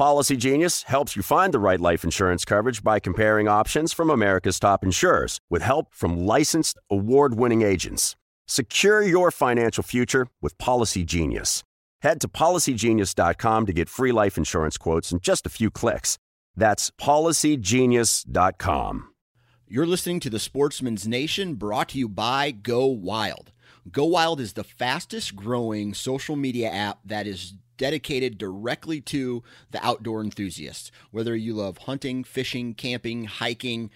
Policy Genius helps you find the right life insurance coverage by comparing options from America's top insurers with help from licensed award winning agents. Secure your financial future with Policy Genius. Head to policygenius.com to get free life insurance quotes in just a few clicks. That's policygenius.com. You're listening to the Sportsman's Nation brought to you by Go Wild. Go Wild is the fastest growing social media app that is dedicated directly to the outdoor enthusiasts. Whether you love hunting, fishing, camping, hiking,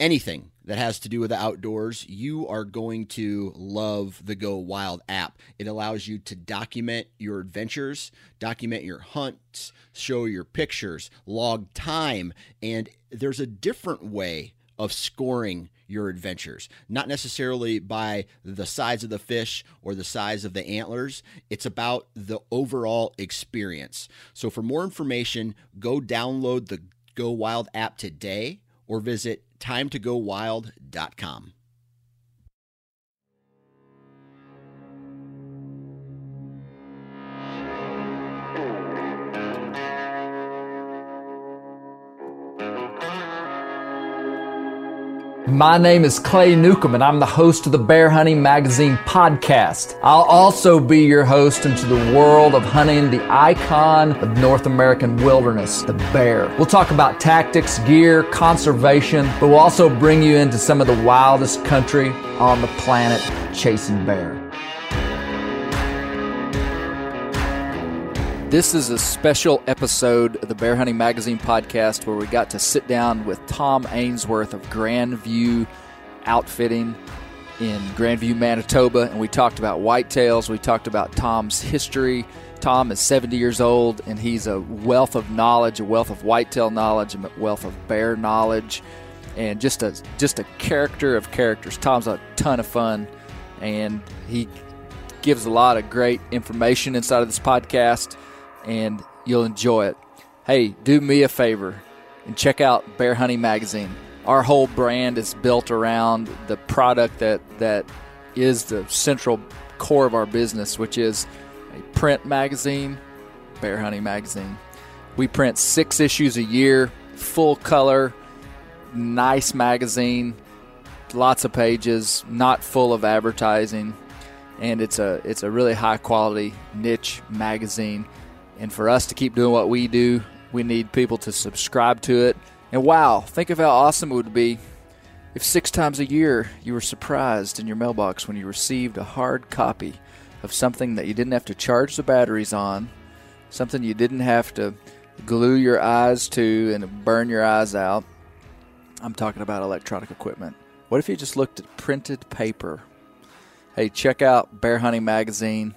anything that has to do with the outdoors, you are going to love the Go Wild app. It allows you to document your adventures, document your hunts, show your pictures, log time, and there's a different way of scoring your adventures. Not necessarily by the size of the fish or the size of the antlers, it's about the overall experience. So, for more information, go download the Go Wild app today or visit timetogowild.com. My name is Clay Newcomb, and I'm the host of the Bear Hunting Magazine podcast. I'll also be your host into the world of hunting the icon of North American wilderness, the bear. We'll talk about tactics, gear, conservation, but we'll also bring you into some of the wildest country on the planet chasing bear. This is a special episode of the Bear Hunting Magazine podcast where we got to sit down with Tom Ainsworth of Grandview Outfitting in Grandview, Manitoba, and we talked about whitetails. We talked about Tom's history. Tom is 70 years old, and he's a wealth of knowledge, a wealth of whitetail knowledge, a wealth of bear knowledge, and just a just a character of characters. Tom's a ton of fun, and he gives a lot of great information inside of this podcast and you'll enjoy it. Hey, do me a favor and check out Bear Hunting Magazine. Our whole brand is built around the product that, that is the central core of our business, which is a print magazine, Bear Hunting Magazine. We print six issues a year, full color, nice magazine, lots of pages, not full of advertising, and it's a it's a really high quality niche magazine. And for us to keep doing what we do, we need people to subscribe to it. And wow, think of how awesome it would be if six times a year you were surprised in your mailbox when you received a hard copy of something that you didn't have to charge the batteries on, something you didn't have to glue your eyes to and burn your eyes out. I'm talking about electronic equipment. What if you just looked at printed paper? Hey, check out Bear Hunting Magazine.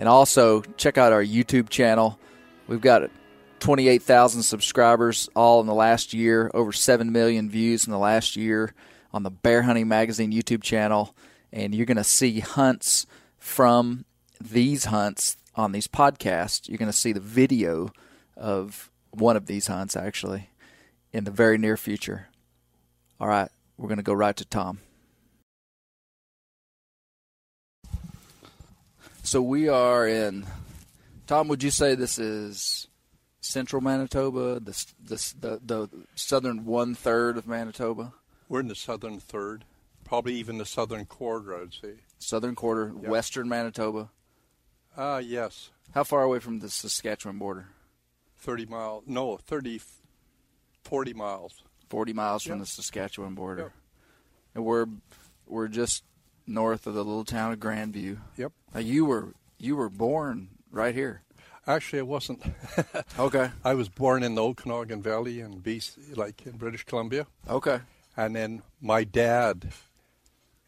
And also check out our YouTube channel. We've got 28,000 subscribers all in the last year, over 7 million views in the last year on the Bear Hunting Magazine YouTube channel. And you're going to see hunts from these hunts on these podcasts. You're going to see the video of one of these hunts actually in the very near future. All right, we're going to go right to Tom. So we are in. Tom, would you say this is central Manitoba, the the the, the southern one third of Manitoba, We're in the southern third, probably even the southern quarter, I'd say. southern quarter, western Manitoba? Ah, yes, How far away from the Saskatchewan border? 30 miles. No, 30, 40 miles. Forty miles from the Saskatchewan border, Yep. and we're we're just north of the little town of Grandview. Yep. Now you were you were born right here. Actually, I wasn't. Okay. I was born in the Okanagan Valley in BC, like in British Columbia. Okay. And then my dad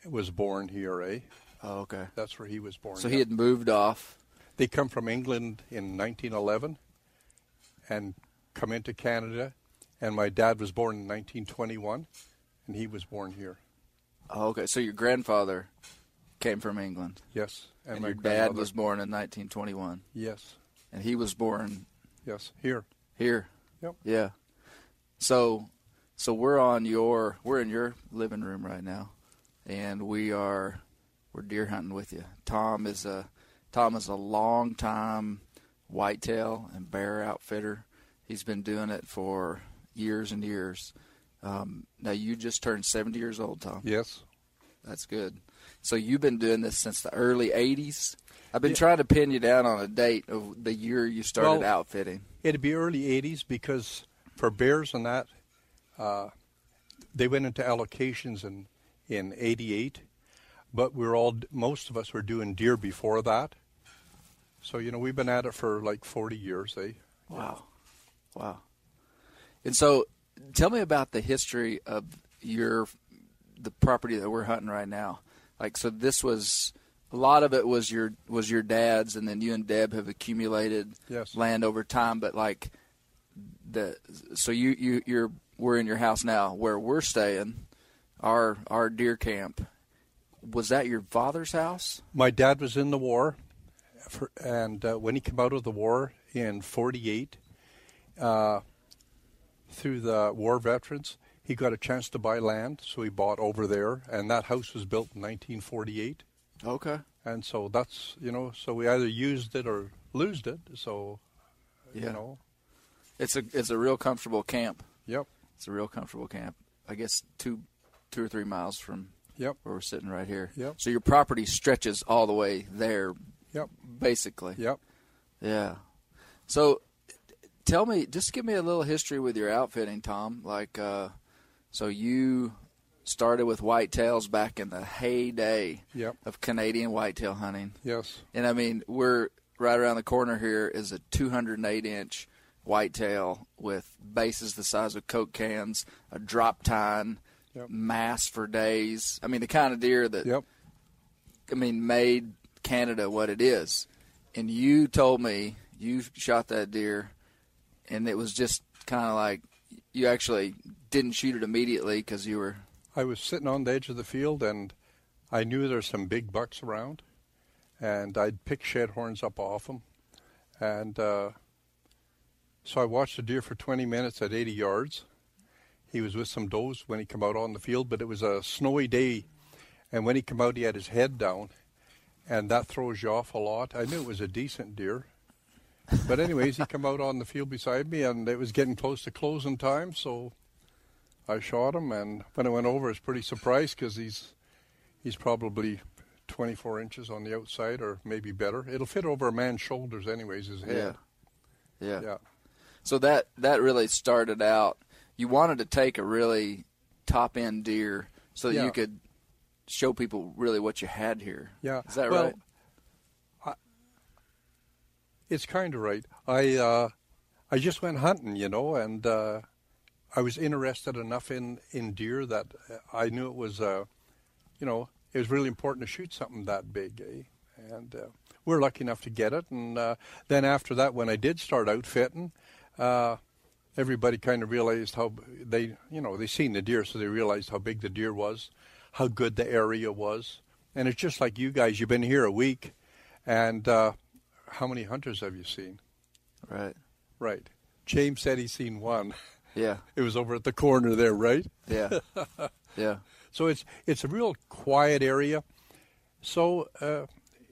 was born here, eh? Oh, okay. That's where he was born. So he had moved off. They come from England in 1911 and come into Canada. And my dad was born in 1921, and he was born here. Oh, okay. So your grandfather came from England, Yes. and, my your dad was born in 1921, Yes. and he was born Yes. Here. here. Yep. Yeah. So, so we're on your we're in your living room right now, and we are we're deer hunting with you. Tom is a Tom is a long time whitetail and bear outfitter. He's been doing it for years and years. Um, now you just turned 70 years old, Tom. Yes. That's good. So you've been doing this since the early '80s. I've been trying to pin you down on a date of the year you started Well- outfitting. It'd be early 80s because for bears and that, uh, they went into allocations in, in 88, but we're all, most of us were doing deer before that. So, you know, we've been at it for like 40 years, eh? Wow. Wow. And so tell me about the history of your the property that we're hunting right now. Like so this was a lot of it was your was your dad's and then you and Deb have accumulated Yes. land over time but like the so you you you're we're in your house now where we're staying our our deer camp was that your father's house? My dad was in the war, for, and uh, when he came out of the war in '48, uh, through the war veterans, he got a chance to buy land, so he bought over there, and that house was built in 1948. Okay. And so that's you know, so we either used it or losed it. So Yeah. you know, It's a it's a real comfortable camp. yep, It's a real comfortable camp. I guess two, two or three miles from yep, where we're sitting right here. Yep. So your property stretches all the way there, yep, basically. yep. Yeah. So, tell me, just give me a little history with your outfitting, Tom. Like, uh, so you started with whitetails back in the heyday Yep. of Canadian whitetail hunting, Yes, and I mean, we're right around the corner here is a 208 inch whitetail with bases the size of Coke cans, a drop tine, Yep. mass for days. I mean, the kind of deer that yep. I mean, made Canada what it is. And you told me you shot that deer, and it was just kind of like you actually didn't shoot it immediately because you were. I was sitting on the edge of the field, and I knew there were some big bucks around, and I'd pick shed horns up off them, and uh, so I watched the deer for 20 minutes at 80 yards. He was with some does when he came out on the field, but it was a snowy day, and when he came out, he had his head down, and that throws you off a lot. I knew it was a decent deer. But anyways, he come out on the field beside me, and it was getting close to closing time, so I shot him, and when I went over, I was pretty surprised because he's he's probably 24 inches on the outside, or maybe better. It'll fit over a man's shoulders, anyways. His head. Yeah. Yeah. So that that really started out. You wanted to take a really top end deer so that Yeah. you could show people really what you had here. Yeah. Is that well, right? It's kind of right. I uh, I just went hunting, you know, and uh, I was interested enough in in deer that I knew it was, uh, you know, it was really important to shoot something that big, eh? And uh, we are lucky enough to get it. And uh, then after that, when I did start outfitting, uh, everybody kind of realized how they, you know, they seen the deer, so they realized how big the deer was, how good the area was. And it's just like you guys. You've been here a week, and uh, how many hunters have you seen? Right. Right. James said he's seen one. Yeah. It was over at the corner there, right? Yeah. yeah. So it's it's a real quiet area. So uh,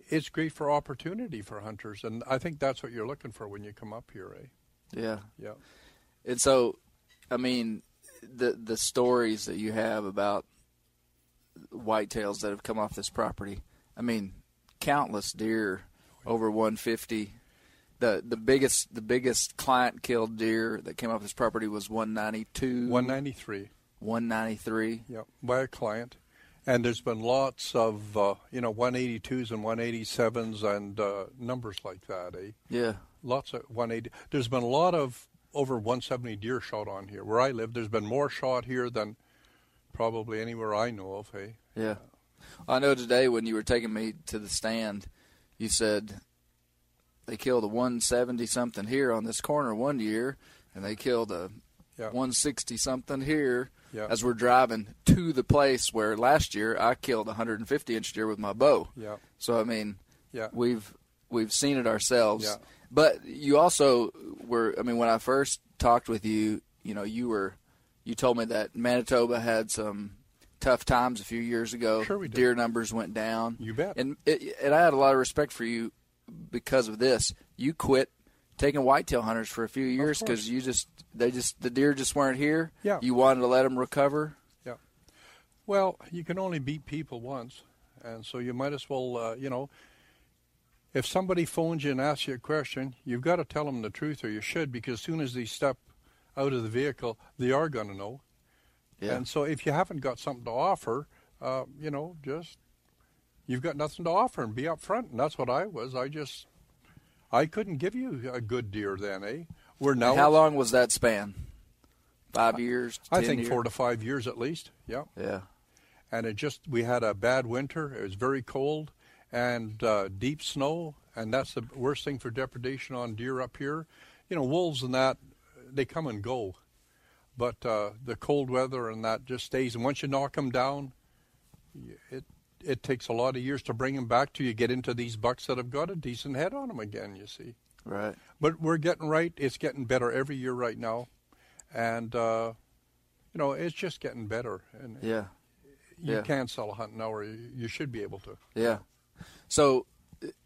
it's great for opportunity for hunters, and I think that's what you're looking for when you come up here, eh? Yeah. Yeah. And so, I mean, the the stories that you have about whitetails that have come off this property. I mean, countless deer over 150. The the biggest the biggest client killed deer that came off this property was 192. 193. 193. Yeah, by a client. And there's been lots of, uh, you know, 182s and 187s and uh, numbers like that, eh? Yeah. Lots of 180. There's been a lot of over 170 deer shot on here. Where I live, there's been more shot here than probably anywhere I know of, eh? Yeah. I know today when you were taking me to the stand, you said they killed a 170 something here on this corner one year, and they killed a Yeah. 160 something here Yeah. as we're driving to the place where last year I killed a 150 inch deer with my bow. Yeah. So I mean, Yeah. we've we've seen it ourselves. But you also were. I mean, when I first talked with you, you know, you were you told me that Manitoba had some tough times a few years ago. Sure we did. Deer numbers went down. You bet. And it, and I had a lot of respect for you because of this. You quit taking whitetail hunters for a few years because you just they just the deer just weren't here. Yeah. You wanted to let them recover. Yeah. Well, you can only beat people once, and so you might as well, uh, you know, if somebody phones you and asks you a question, you've got to tell them the truth, or you should, because as soon as they step out of the vehicle, they are going to know. Yeah. And so if you haven't got something to offer, uh, you know, just you've got nothing to offer and be upfront. And that's what I was. I just I couldn't give you a good deer then, eh? We're now How long was that span? Five years. I 10 think years? four to five years at least. Yeah. Yeah. and it just we had a bad winter. It was very cold and uh, deep snow, and that's the worst thing for depredation on deer up here. You know, wolves and that they come and go, but uh, the cold weather and that just stays. And once you knock them down, it it takes a lot of years to bring them back till you get into these bucks that have got a decent head on them again. You see. Right. But we're getting right. It's getting better every year right now, and uh, you know it's just getting better. And Yeah. you yeah. can sell a hunt now, or you you should be able to. Yeah. So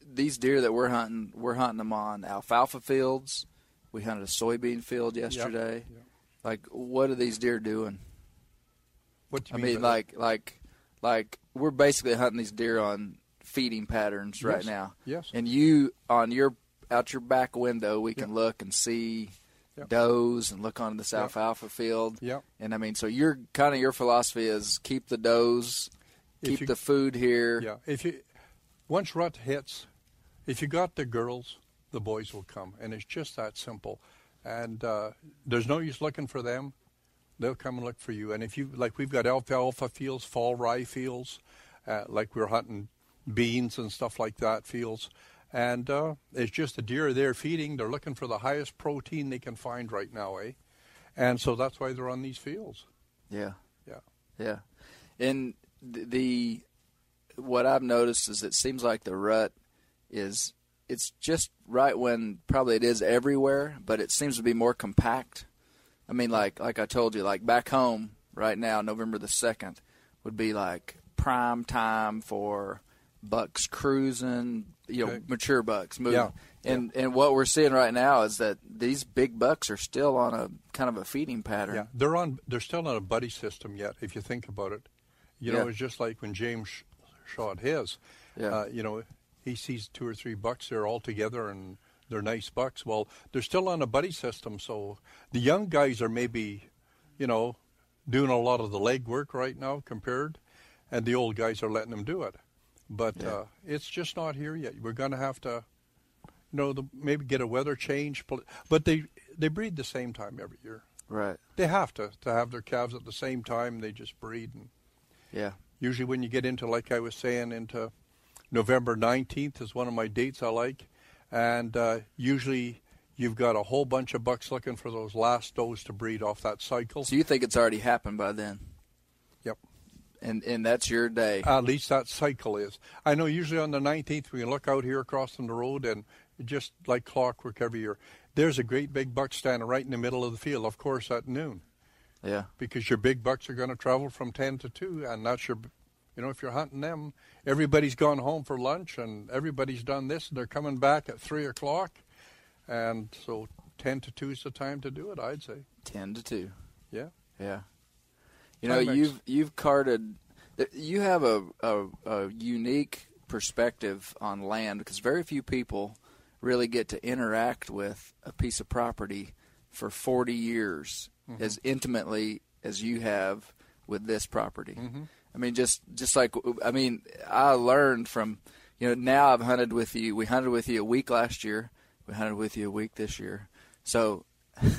these deer that we're hunting, we're hunting them on alfalfa fields. We hunted a soybean field yesterday. yeah. Like, what are these deer doing? What do I you mean, by that? like, like, like we're basically hunting these deer on feeding patterns right now. Yes. And you on your out your back window, we can Yeah. look and see Yeah. does and look onto this Yeah. alfalfa field. Yeah. And I mean, so your kind of your philosophy is keep the does, If keep you- the food here. Yeah. If you once rut hits, if you got the girls, the boys will come, and it's just that simple. And uh, there's no use looking for them; they'll come and look for you. And if you like, we've got alfalfa fields, fall rye fields, uh, like we're hunting beans and stuff like that fields. And uh, it's just the deer they're there feeding. They're looking for the highest protein they can find right now, eh? And so that's why they're on these fields. Yeah. Yeah. Yeah, and th- the what I've noticed is it seems like the rut is it's just right when probably it is everywhere, but it seems to be more compact. I mean, like like I told you, like back home right now, November the second would be like prime time for bucks cruising, you know, Okay. mature bucks moving. Yeah. And and what we're seeing right now is that these big bucks are still on a kind of a feeding pattern. Yeah, they're on. They're still on a buddy system yet. If you think about it, you know, it's just like when James sh- shot his. Yeah. Uh, you know, he sees two or three bucks there all together, and they're nice bucks. Well, they're still on a buddy system, so the young guys are maybe, you know, doing a lot of the leg work right now compared, and the old guys are letting them do it. But Yeah. uh, it's just not here yet. We're going to have to, you know, the, maybe get a weather change. But they they breed the same time every year. Right. They have to to have their calves at the same time. They just breed, and Yeah. usually when you get into, like I was saying, into November nineteenth is one of my dates I like, and uh, usually you've got a whole bunch of bucks looking for those last does to breed off that cycle. So you think it's already happened by then? Yep. And and that's your day. At least that cycle is. I know usually on the 19th we can look out here across from the road and just like clockwork every year. There's a great big buck standing right in the middle of the field, of course, at noon. yeah. because your big bucks are going to travel from 10 to 2 and that's your You know, if you're hunting them, everybody's gone home for lunch and everybody's done this, and they're coming back at three o'clock, and so ten to two is the time to do it. I'd say. Ten to two. Yeah. Yeah. You know, you've you've carted. You have a, a a unique perspective on land because very few people really get to interact with a piece of property for 40 years mm-hmm. as intimately as you have with this property. Mm-hmm. I mean, just just like I mean, I learned from you know now I've hunted with you. We hunted with you a week last year. We hunted with you a week this year. So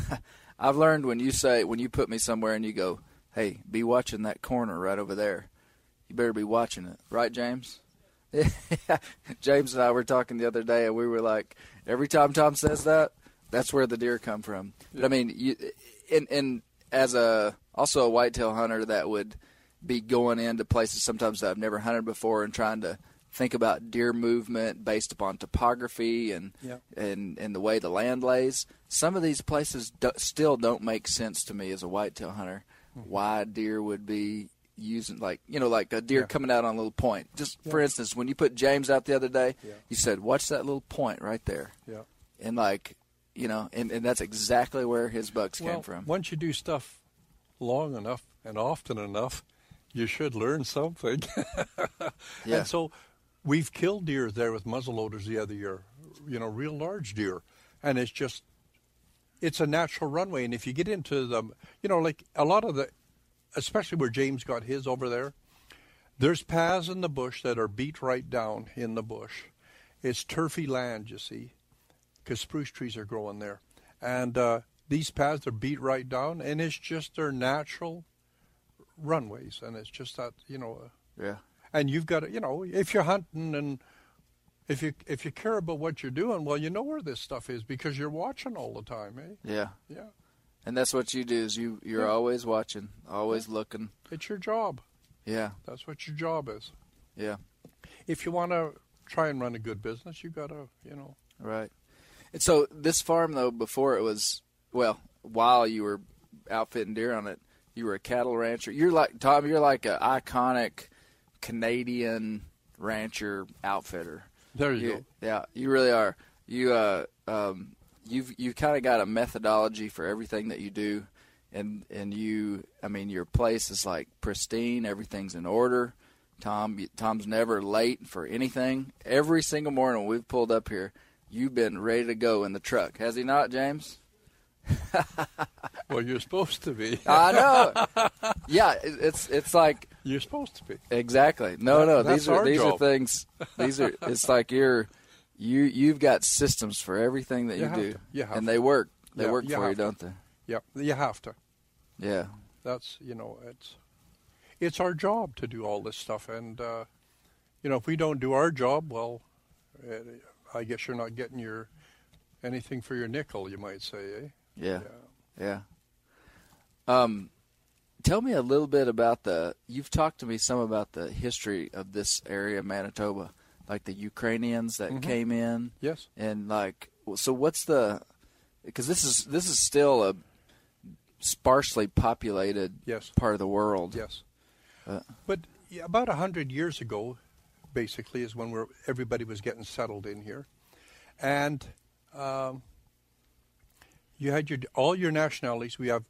I've learned when you say when you put me somewhere and you go, "Hey, be watching that corner right over there." You better be watching it, right, James? James and I were talking the other day, and we were like, every time Tom says that, that's where the deer come from. But I mean, you, and and as a also a whitetail hunter that would be going into places sometimes that I've never hunted before and trying to think about deer movement based upon topography and Yeah. and and the way the land lays. Some of these places do, still don't make sense to me as a whitetail hunter. Mm-hmm. Why deer would be using like you know like a deer Yeah. coming out on a little point. Just for instance, when you put James out the other day, Yeah. you said, "Watch that little point right there," Yeah. and like you know, and, and that's exactly where his bucks well, came from. once you do stuff long enough and often enough, you should learn something. Yeah. And so we've killed deer there with muzzleloaders the other year, you know, real large deer. And it's just, it's a natural runway. And if you get into the, you know, like a lot of the, especially where James got his over there, there's paths in the bush that are beat right down in the bush. It's turfy land, you see, because spruce trees are growing there. And uh, these paths are beat right down, and it's just their natural runways. And it's just that, you know, uh, yeah, and you've got to, you know, if you're hunting and if you if you care about what you're doing, well, you know where this stuff is because you're watching all the time, eh? yeah, Yeah, and that's what you do. Is you you're Yeah. always watching, always looking. it's your job. Yeah, That's what your job is. yeah, If you want to try and run a good business, you got to, you know, right. And so this farm though, before it was well, while you were outfitting deer on it, you were a cattle rancher. You're like Tom. You're like an iconic Canadian rancher outfitter. there you, You- go. Yeah, you really are. You uh um you've you've kind of got a methodology for everything that you do and and you I mean your place is like pristine, everything's in order. Tom Tom's never late for anything. Every single morning we've pulled up here, you've been ready to go in the truck. Has he not, James? Well, you're supposed to be. I know. yeah, it- it's it's like You're supposed to be. Exactly. No, That- no. These are these are things. These are. It's like you're you you've got systems for everything that You you, do, to. You and to. they work. They Yeah, work for you, to. don't they? Yeah, you have to. Yeah. That's you know, it's it's our job to do all this stuff, and uh, you know, if we don't do our job, well, uh, I guess you're not getting your anything for your nickel, you might say, eh? Yeah. Yeah. Um, tell me a little bit about the. You've talked to me some about the history of this area, of Manitoba, like the Ukrainians that came in, Yes. and like. So what's the? Because this is this is still a sparsely populated Yes. part of the world. Yes. Uh, but yeah, about a hundred years ago, basically, is when we're, everybody was getting settled in here, and um, you had your all your nationalities. We have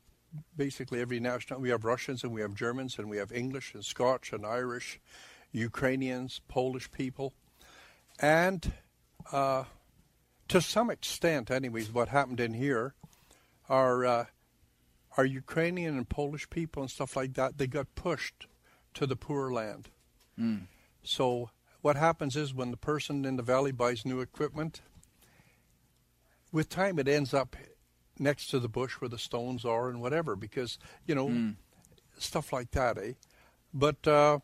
basically every national. We have Russians and we have Germans and we have English and Scotch and Irish, Ukrainians, Polish people, and uh, to some extent, anyways, what happened in here are. Uh, our Ukrainian and Polish people and stuff like that, they got pushed to the poor land. So what happens is when the person in the valley buys new equipment, with time it ends up next to the bush where the stones are and whatever, because you know stuff like that, eh? But uh,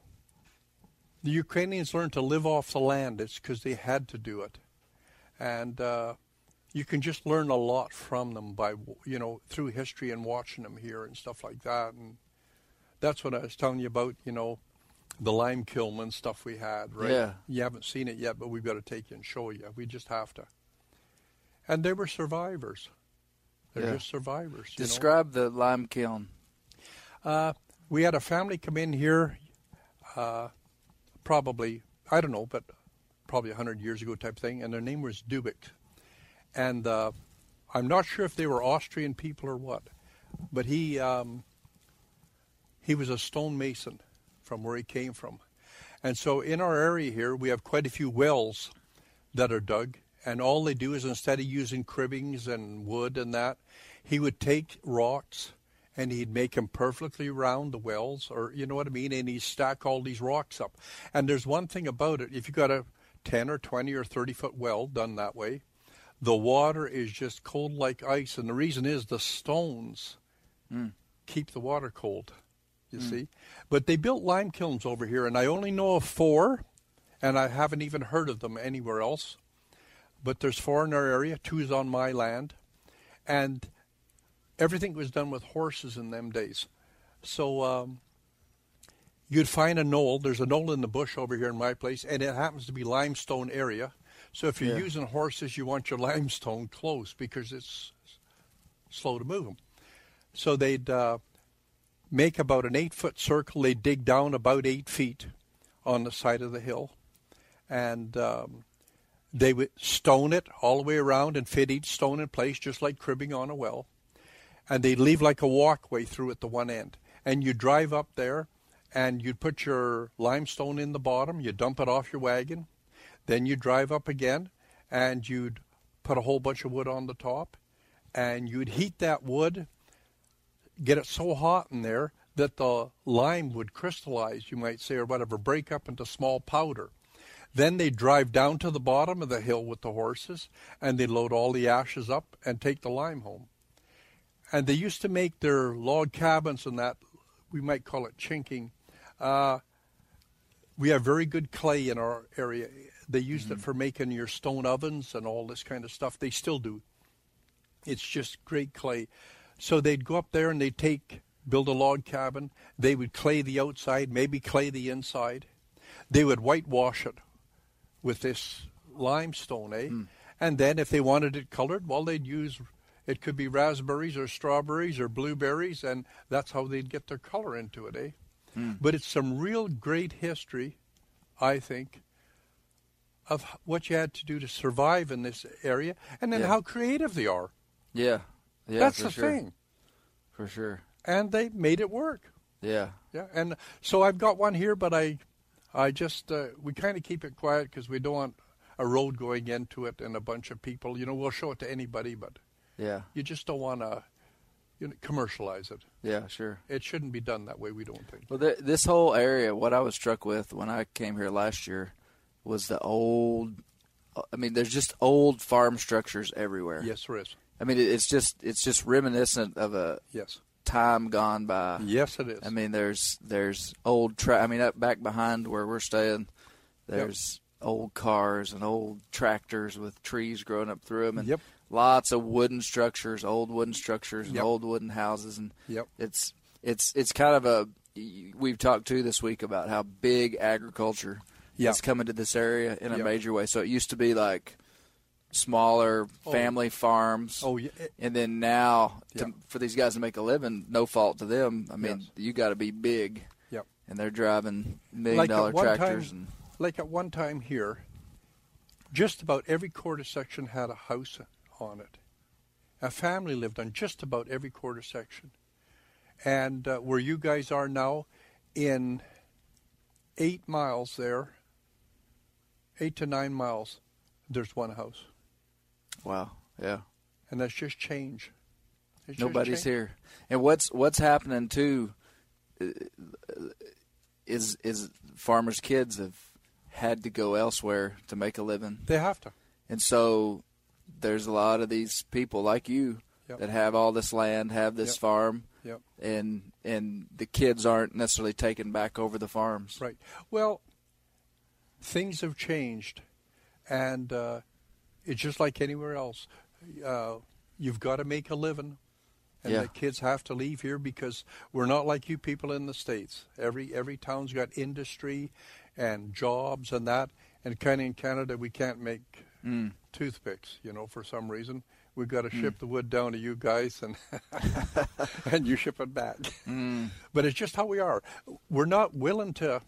the Ukrainians learned to live off the land. It's because they had to do it, and uh, you can just learn a lot from them by you know through history and watching them here and stuff like that. And that's what I was telling you about. You know, the lime kiln and stuff we had. Right? Yeah. You haven't seen it yet, but we've got to take you and show you. We just have to. And they were survivors. They're Yeah. just survivors. you know? Describe the lime kiln. Uh, we had a family come in here uh, probably I don't know, but probably hundred years ago type thing, and their name was Dubik, and uh, I'm not sure if they were Austrian people or what, but he um, he was a stonemason from where he came from, and so in our area here we have quite a few wells that are dug, and all they do is instead of using cribbings and wood and that, he would take rocks and he'd make them perfectly round the wells, or you know what I mean, and he'd stack all these rocks up. And there's one thing about it: if you got a 10 or 20 or 30 foot well done that way, the water is just cold like ice, and the reason is the stones hmm. keep the water cold. You hmm. see, but they built lime kilns over here, and I only know of four, and I haven't even heard of them anywhere else. But there's four in our area. Two's on my land, and everything was done with horses in them days. So um, you'd find a knoll. There's a knoll in the bush over here in my place, and it happens to be limestone area. So if you're Yeah. using horses, you want your limestone close because it's slow to move them. So they'd uh, make about an eight foot circle. They'd dig down about eight feet on the side of the hill, and um, they would stone it all the way around and fit each stone in place, just like cribbing on a well. And they'd leave like a walkway through at the one end. And you drive up there, and you'd put your limestone in the bottom. You dump it off your wagon. Then you drive up again, and you'd put a whole bunch of wood on the top, and you'd heat that wood, get it so hot in there that the lime would crystallize, you might say, or whatever, break up into small powder. Then they drive down to the bottom of the hill with the horses, and they load all the ashes up and take the lime home. And they used to make their log cabins and that, we might call it chinking. Uh, we have very good clay in our area. They used it for making your stone ovens and all this kind of stuff. They still do. It's just great clay. So they'd go up there and they'd take, build a log cabin. They would clay the outside, maybe clay the inside. They would whitewash it with this limestone, eh? And then if they wanted it colored, well, they'd use it could be raspberries or strawberries or blueberries, and that's how they'd get their color into it, eh? But it's some real great history, I think, of what you had to do to survive in this area, and then Yeah. how creative they are. Yeah. Yeah. that's for the sure. thing, For sure. and they made it work. Yeah. Yeah, and so I've got one here, but I, I just uh, we kind of keep it quiet because we don't want a road going into it and a bunch of people. You know, we'll show it to anybody, but Yeah. you just don't want to, you know, commercialize it. Yeah. Sure. It shouldn't be done that way. We don't think. Well, th- this whole area, what I was struck with when I came here last year, was the old. I mean, there's just old farm structures everywhere. Yes, there is. I mean, it's just it's just reminiscent of a Yes. Time gone by. Yes, it is. I mean, there's there's old tra- I mean, up back behind where we're staying, there's old cars and old tractors with trees growing up through them, and Yep. lots of wooden structures, old wooden structures, and Yep. old wooden houses, and Yep. it's it's it's kind of a we've talked to this week about how big agriculture Yeah. is coming to this area in a major way. So it used to be like smaller Oh. family farms. Oh, yeah. And then now, to, for these guys to make a living, no fault to them. I mean, Yes. you got to be big, Yep. and they're driving million Like dollar tractors. time, and like at one time here, just about every quarter section had a house on it. A family lived on just about every quarter section. And uh, where you guys are now, in eight miles there, eight to nine miles, there's one house. Wow, yeah, And that's just change. It's just nobody's change. here. And what's what's happening too uh, is is farmers' kids have had to go elsewhere to make a living. They have to. And so there's a lot of these people like you Yep. that have all this land, have this Yep. farm, Yep. and and the kids aren't necessarily taking back over the farms. Right. Well, things have changed, and uh, it's just like anywhere else. Uh, you've got to make a living, and Yeah. the kids have to leave here because we're not like you people in the states. Every every town's got industry and jobs and that. And kind of in Canada, we can't make Mm. toothpicks. You know, for some reason, we've got to ship the wood down to you guys, and and you ship it back. Mm. But it's just how we are. We're not willing to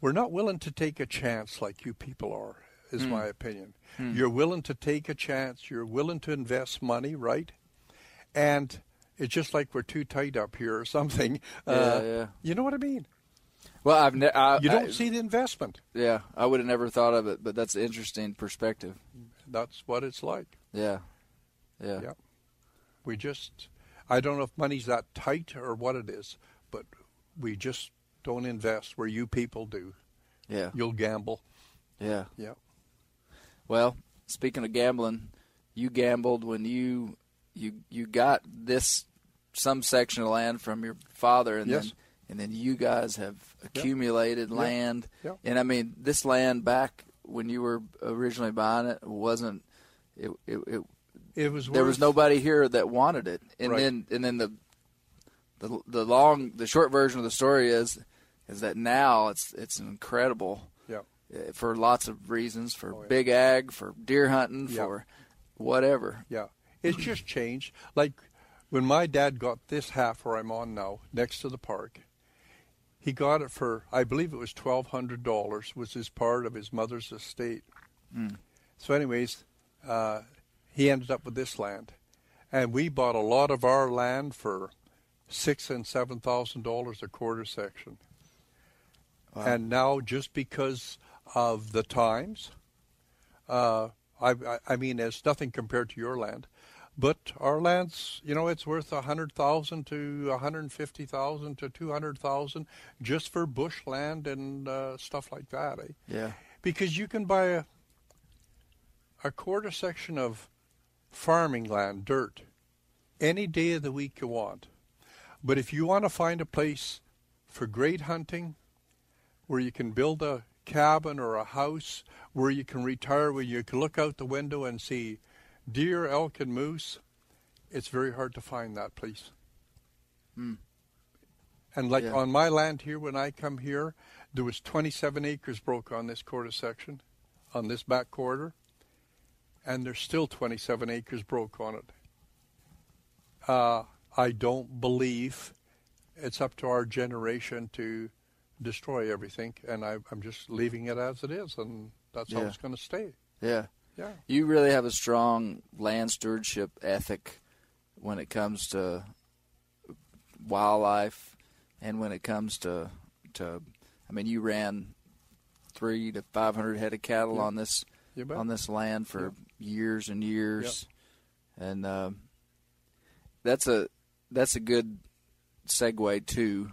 we're not willing to take a chance like you people are. Is Hmm. my opinion. You're willing to take a chance. You're willing to invest money, right? And it's just like we're too tight up here or something. Uh, yeah. You know what I mean? Well, I've ne- I, You don't I- see the investment. Yeah, I would have never thought of it, but that's an interesting perspective. That's what it's like. Yeah, yeah, Yeah. We just, I don't know if money's that tight or what it is, but we just don't invest where you people do. yeah, You'll gamble. yeah. Yeah. Well, speaking of gambling, you gambled when you you you got this some section of land from your father, and Yes. then and then you guys have accumulated land. Yeah. And I mean, this land back when you were originally buying it wasn't. It, it, it It was there was nobody here that wanted it, and Right. then and then the the the long the short version of the story is is that now it's it's incredible for lots of reasons for Oh, yeah. big ag for deer hunting Yeah. for whatever Yeah. It's just changed. Like when my dad got this half where I'm on now, next to the park, he got it for I believe it was twelve hundred dollars, was his part of his mother's estate. So anyways, uh, he ended up with this land. And we bought a lot of our land for six and seven thousand dollars a quarter section. And now just because of the times, uh, I, I, mean, it's nothing compared to your land, but our land's, you know, it's worth a hundred thousand to a hundred and fifty thousand to two hundred thousand just for bushland and uh, stuff like that. Eh? yeah Because you can buy a a quarter section of farming land, dirt, any day of the week you want. But if you want to find a place for great hunting, where you can build a cabin or a house, where you can retire, where you can look out the window and see deer, elk, and moose, it's very hard to find that place. And like Yeah. on my land here, when I come here, there was 27 acres broke on this quarter section, on this back quarter, and there's still 27 acres broke on it. Uh, I don't believe it's up to our generation to destroy everything, and I, I'm just leaving it as it is, and that's how it's going to stay. yeah Yeah. you really have a strong land stewardship ethic when it comes to wildlife and when it comes to to I mean you ran 3 to 500 head of cattle Yeah. on this on this land for years and years and um, that's a that's a good segue to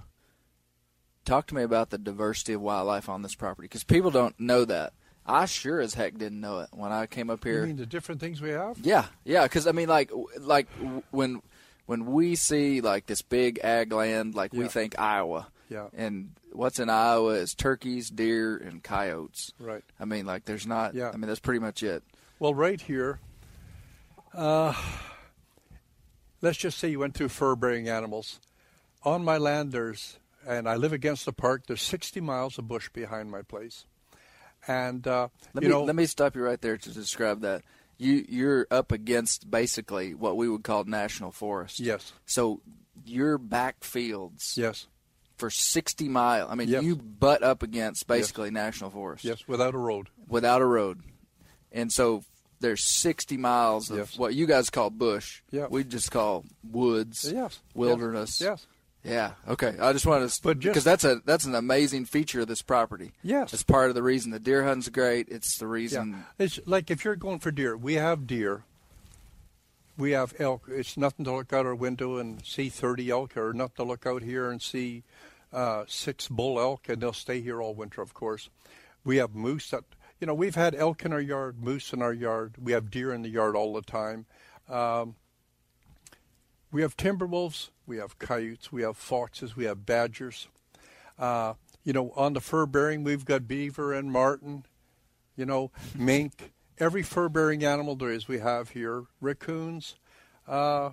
talk to me about the diversity of wildlife on this property because people don't know that I sure as heck didn't know it when I came up here. You mean the different things we have? yeah, yeah, because I mean, like, like when when we see like this big ag land, like we think Iowa, Yeah. and what's in Iowa is turkeys, deer, and coyotes. Right. I mean, like, there's not. Yeah. I mean, that's pretty much it. Well, right here, uh, let's just say you went through fur-bearing animals. On my land, there's, and I live against the park. There's 60 miles of bush behind my place, and uh, Let you me know, let me stop you right there to describe that. You you're up against basically what we would call national forest. yes, So your back fields yes, for 60 miles. I mean, Yes. you butt up against basically national forest. yes, without a road. without a road. And so there's 60 miles of Yes. what you guys call bush. Yeah. We just call woods, Yes, wilderness. Yes, Yeah. Okay. I just wanted to, But just- because that's a that's an amazing feature of this property. Yes. It's part of the reason the deer hunting's great. It's the yeah. reason. It's like if you're going for deer, we have deer. We have elk. It's nothing to look out our window and see 30 elk, or nothing to look out here and see uh, six bull elk, and they'll stay here all winter, of course. We have moose that, you know, we've had elk in our yard, moose in our yard. We have deer in the yard all the time. Um, we have timber wolves, we have coyotes, we have foxes, we have badgers. Uh, you know, on the fur bearing, we've got beaver and marten, you know, mink, every fur bearing animal there is we have here, raccoons. Uh,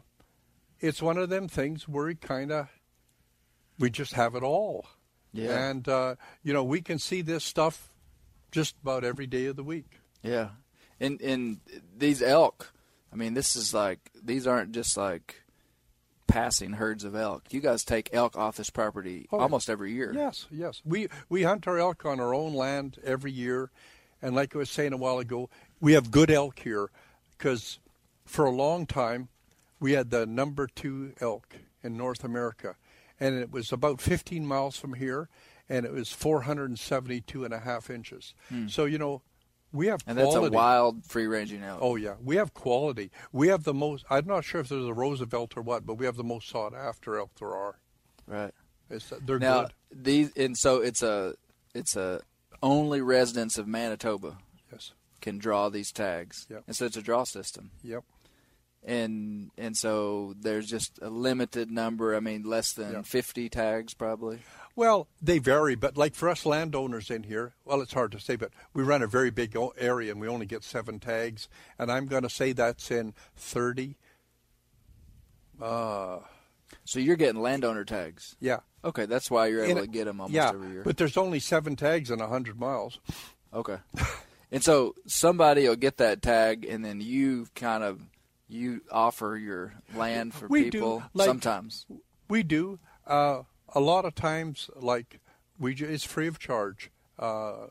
it's one of them things where we kind of, we just have it all. Yeah. And, uh, you know, we can see this stuff just about every day of the week. Yeah. And and these elk, I mean, this is like these aren't just like passing herds of elk. You guys take elk off this property Oh, almost every year. Yes, yes. We we hunt our elk on our own land every year, and like I was saying a while ago, we have good elk here because for a long time we had the number two elk in North America, and it was about 15 miles from here, and it was 472 and a half inches. Hmm. So you know, we have. And that's a wild free ranging elk. Oh yeah, we have quality. We have the most. I'm not sure if there's a Roosevelt or what, but we have the most sought after elk there are. right. It's, uh, they're Now good. these and so it's a it's a only residents of Manitoba Yes. can draw these tags. Yep. And so it's a draw system. Yep. And and so there's just a limited number. I mean, less than Yeah. 50 tags probably. Well, they vary, but like for us landowners in here, well, it's hard to say, but we run a very big area and we only get seven tags, and I'm going to say that's in 30. Uh, So you're getting landowner tags. yeah. Okay, that's why you're able to get them almost yeah, every year. but there's only seven tags in 100 miles. Okay. and so somebody will get that tag, and then you kind of you offer your land for We do, people like- sometimes. We do. Uh, a lot of times, like, we ju- it's free of charge. Uh,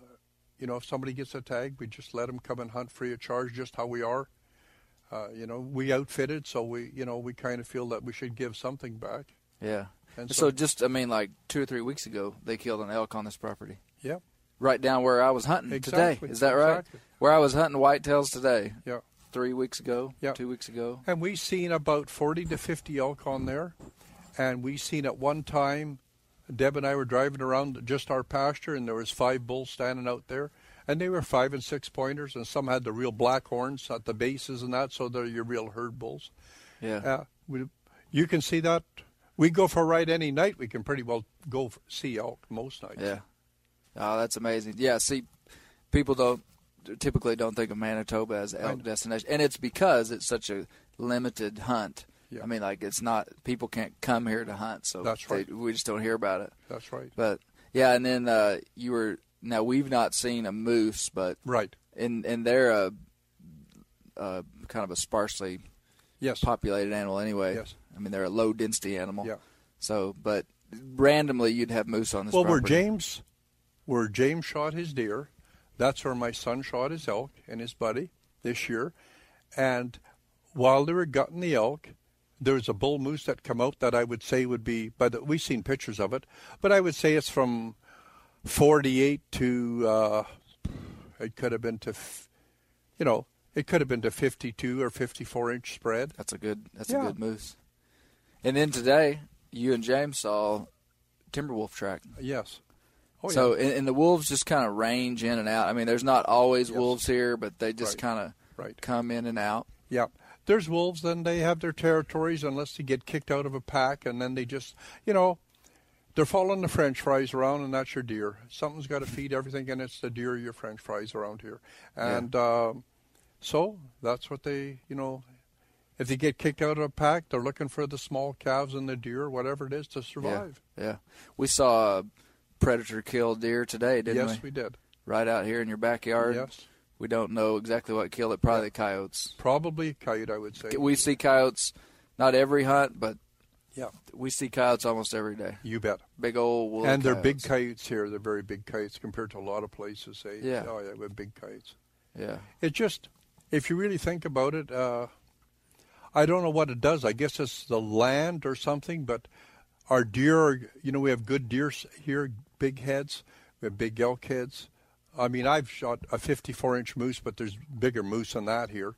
you know, if somebody gets a tag, we just let them come and hunt free of charge, just how we are. Uh, you know, we outfitted, so we, you know, we kind of feel that we should give something back. Yeah. And so, so- just I mean, like two or three weeks ago, they killed an elk on this property, Yeah. right down where I was hunting Exactly, today. Is that right? exactly. Where I was hunting whitetails today, Yeah. three weeks ago, Yeah. two weeks ago. And we seen about 40 to 50 elk on there. And we seen at one time, Deb and I were driving around just our pasture, and there was five bulls standing out there. And they were five and six pointers, and some had the real black horns at the bases and that, so they're your real herd bulls. Yeah. Uh, we, you can see that. We go for a ride any night. We can pretty well go for, see elk most nights. Yeah. Oh, that's amazing. Yeah. See, people don't typically don't think of Manitoba as an elk destination, and it's because it's such a limited hunt. Yeah. I mean, like it's not people can't come here to hunt, so That's they- we just don't hear about it. That's right. But yeah, and then uh, you were now we've not seen a moose, but Right. and and they're a, a kind of a sparsely Yes. populated animal anyway. Yes. I mean they're a low density animal. Yeah. So, but randomly you'd have moose on this. Well, where. James, where James shot his deer, that's where my son shot his elk and his buddy this year. And while they were gutting the elk, there was a bull moose that come out that I would say would be, but we've seen pictures of it, but I would say it's from 48 to, uh, it could have been to, you know, it could have been to 52 or 54 inch spread. That's a good. That's Yeah. a good moose. And then today, you and James saw Timberwolf track. Yes. Oh, so, yeah. and, and the wolves just kind of range in and out. I mean, there's not always Yes. wolves here, but they just Right. kind of Right. come in and out. Yeah. There's wolves, then they have their territories unless they get kicked out of a pack, and then they just, you know, they're following the French fries around, and that's your deer. Something's got to feed everything, and it's the deer, your French fries around here. And um, so that's what they, you know, if they get kicked out of a pack, they're looking for the small calves and the deer, whatever it is, to survive. Yeah, yeah. We saw a predator kill deer today, didn't yes, we? Yes, we did. Right out here in your backyard. Yes. We don't know exactly what killed it. Probably the coyotes. Probably coyote, I would say. We see coyotes, not every hunt, but yeah, we see coyotes almost every day. you bet. Big old woolly and they're big coyotes. here. They're very big coyotes compared to a lot of places. They, Yeah. Oh, yeah, we're big coyotes. Yeah. It just, if you really think about it, uh, I don't know what it does. I guess it's the land or something, but our deer, are, you know, we have good deer here, big heads. We have big elk heads. I mean, I've shot a 54 inch moose, but there's bigger moose than that here.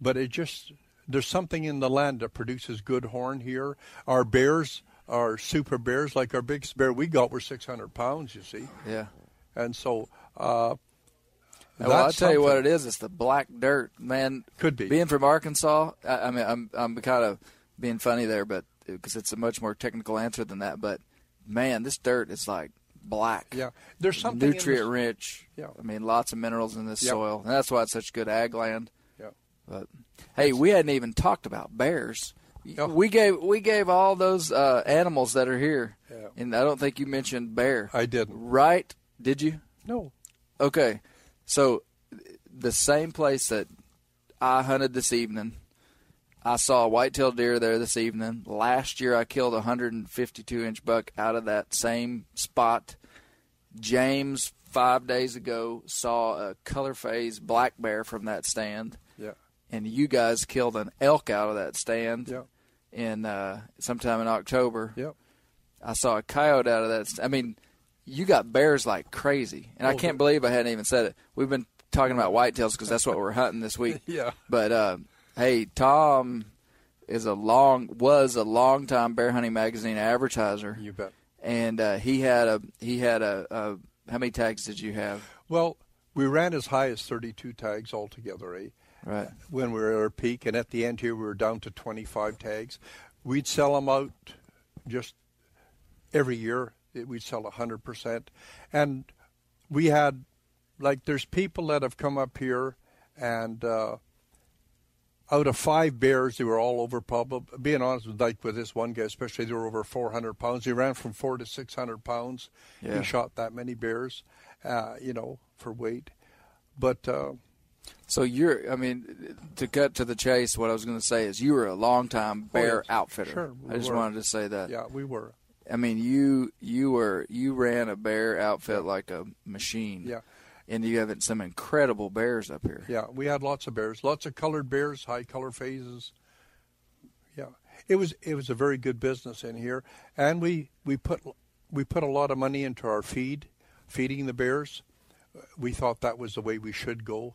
But it just, there's something in the land that produces good horn here. Our bears are super bears, like our biggest bear we got were 600 pounds, you see. Yeah. And so, uh, well, I'll tell you what it is. It's the black dirt, man. Could be. Being from Arkansas, I, I mean, I'm I'm kind of being funny there, but because it's a much more technical answer than that. But man, this dirt is like black. Yeah, there's something nutrient rich. Yeah. I mean, lots of minerals in this Yep. soil, and that's why it's such good ag land. Yeah. But hey, we hadn't even talked about bears. We gave we gave all those uh, animals that are here, Yeah. and I don't think you mentioned bear. I didn't. Right? Did you? No. Okay, so the same place that I hunted this evening, I saw a white-tailed deer there this evening. Last year, I killed a 152 inch buck out of that same spot. James five days ago saw a color phase black bear from that stand, Yeah. and you guys killed an elk out of that stand Yeah. in uh, sometime in October. Yep. I saw a coyote out of that. st- I mean, you got bears like crazy, and I Oh, can't believe I hadn't even said it. We've been talking about whitetails because that's what we're hunting this week. Yeah. But uh, hey, Tom is a long was a long time bear hunting magazine advertiser, You bet. and uh, he had a he had a, a how many tags did you have? Well, we ran as high as 32 tags altogether, eh? Right. When we were at our peak, and at the end here, we were down to 25 tags. We'd sell them out just every year. We'd sell 100%. And we had, like, there's people that have come up here, and uh, out of five bears, they were all over public. Being honest with like with this one guy, especially, they were over 400 pounds. He ran from four to 600 pounds. Yeah. He shot that many bears, uh, you know, for weight. But uh, So you're, I mean, to cut to the chase, what I was going to say is you were a long time Oh, bear yes. outfitter. Sure, we I just were. wanted to say that. yeah, we were. I mean, you you were you ran a bear outfit like a machine. Yeah. And you have some incredible bears up here. Yeah, we had lots of bears, lots of colored bears, high color phases. Yeah, it was it was a very good business in here, and we we put we put a lot of money into our feed, feeding the bears. We thought that was the way we should go,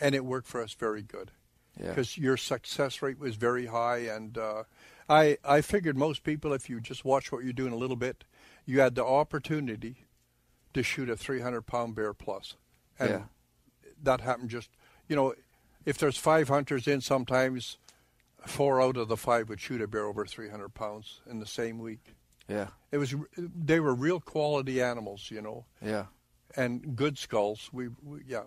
and it worked for us very good Yeah. because your success rate was very high. And uh, I I figured most people, if you just watch what you're doing a little bit, you had the opportunity to shoot a 300 pound bear plus, and Yeah. that happened just you know, if there's five hunters in, sometimes four out of the five would shoot a bear over 300 pounds in the same week. Yeah. It was they were real quality animals, you know, Yeah. and good skulls. We, we yeah.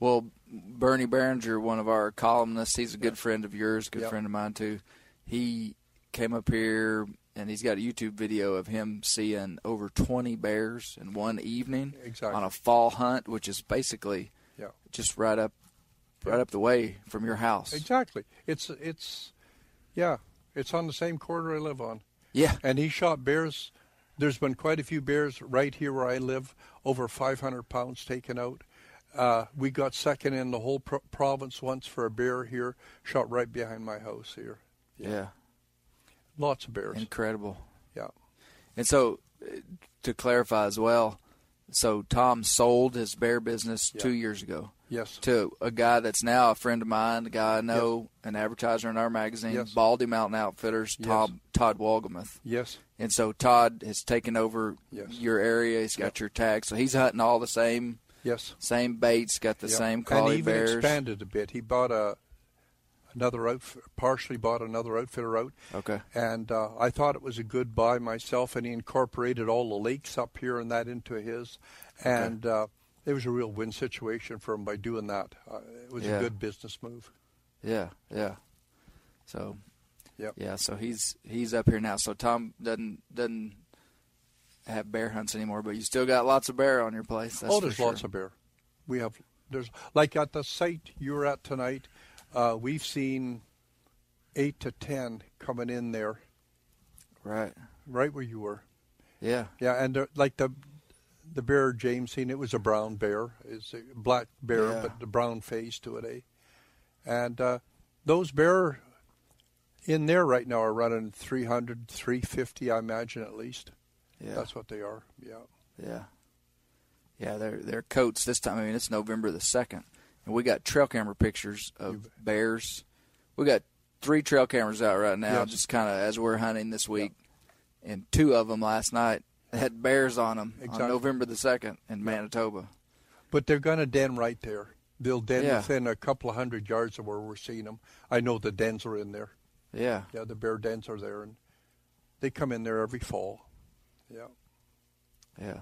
Well, Bernie Barringer, one of our columnists, he's a good friend of yours, good Yeah. friend of mine too. He came up here and he's got a YouTube video of him seeing over 20 bears in one evening Exactly. on a fall hunt, which is basically Yeah. just right up right up the way from your house. Exactly. It's it's yeah, it's on the same corridor I live on. Yeah. And he shot bears. There's been quite a few bears right here where I live, over 500 pounds taken out. Uh, we got second in the whole pro- province once for a bear here, shot right behind my house here. Yeah. Lots of bears. Incredible. yeah. And so, uh, to clarify as well, so Tom sold his bear business Yeah. two years ago Yes. to a guy that's now a friend of mine, a guy I know, an advertiser in our magazine, Yes. Baldy Mountain Outfitters, Yes. Todd, Todd Wolgamuth. Yes. And so Todd has taken over Yes. your area. He's got your tag, so he's hunting all the same Yes. same baits, got the Yeah. same quality and even bears. expanded a bit. He bought a another outfit, partially bought another outfitter out. Okay. And uh, I thought it was a good buy myself, and he incorporated all the lakes up here and that into his, and uh, it was a real win situation for him by doing that. Uh, it was Yeah. a good business move. Yeah, yeah. So, Yep. yeah. So he's he's up here now. So Tom doesn't doesn't have bear hunts anymore, but you still got lots of bear on your place. That's oh, there's sure. lots of bear. We have there's like at the site you were at tonight. Uh, we've seen eight to ten coming in there, right. right where you were. Yeah, Yeah, and uh, like the the bear James seen, it was a brown bear. It's a black bear, Yeah. but the brown face to it, eh? And uh, those bear in there right now are running 300, 350, I imagine at least. yeah, That's what they are. Yeah. yeah, yeah. They're they're coats this time. I mean, it's November the second, and we got trail camera pictures of bears. We got three trail cameras out right now, just kind of as we're hunting this week, and two of them last night had bears on them Exactly. on November the second in Manitoba. But they're going to den right there. They'll den Yeah. within a couple of hundred yards of where we're seeing them. I know the dens are in there. Yeah, Yeah, the bear dens are there, and they come in there every fall. Yeah. yeah.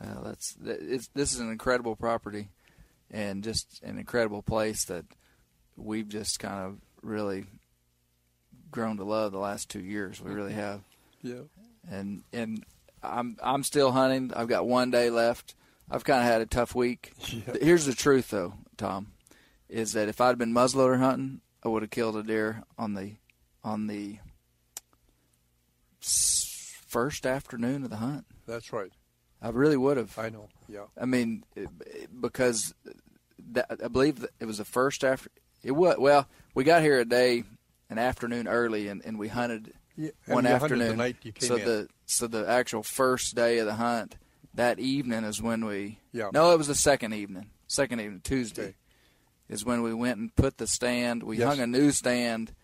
Uh, that's that- this is an incredible property, and just an incredible place that we've just kind of really grown to love the last two years. We really have. Yeah. and and I'm I'm still hunting. I've got one day left. I've kind of had a tough week. Yeah. Here's the truth, though, Tom, is that if I'd been muzzleloader hunting, I would have killed a deer on the on the first afternoon of the hunt. That's right. I really would have. I know. Yeah. I mean, it- it- because that, I believe that it was the first after. It was well. We got here a day, an afternoon early, and, and we hunted Yeah, and one hunted afternoon. the night you came so in. the so the actual first day of the hunt that evening is when we. Yeah. No, it was the second evening. Second evening, Tuesday, Okay. is when we went and put the stand. We Yes. hung a new stand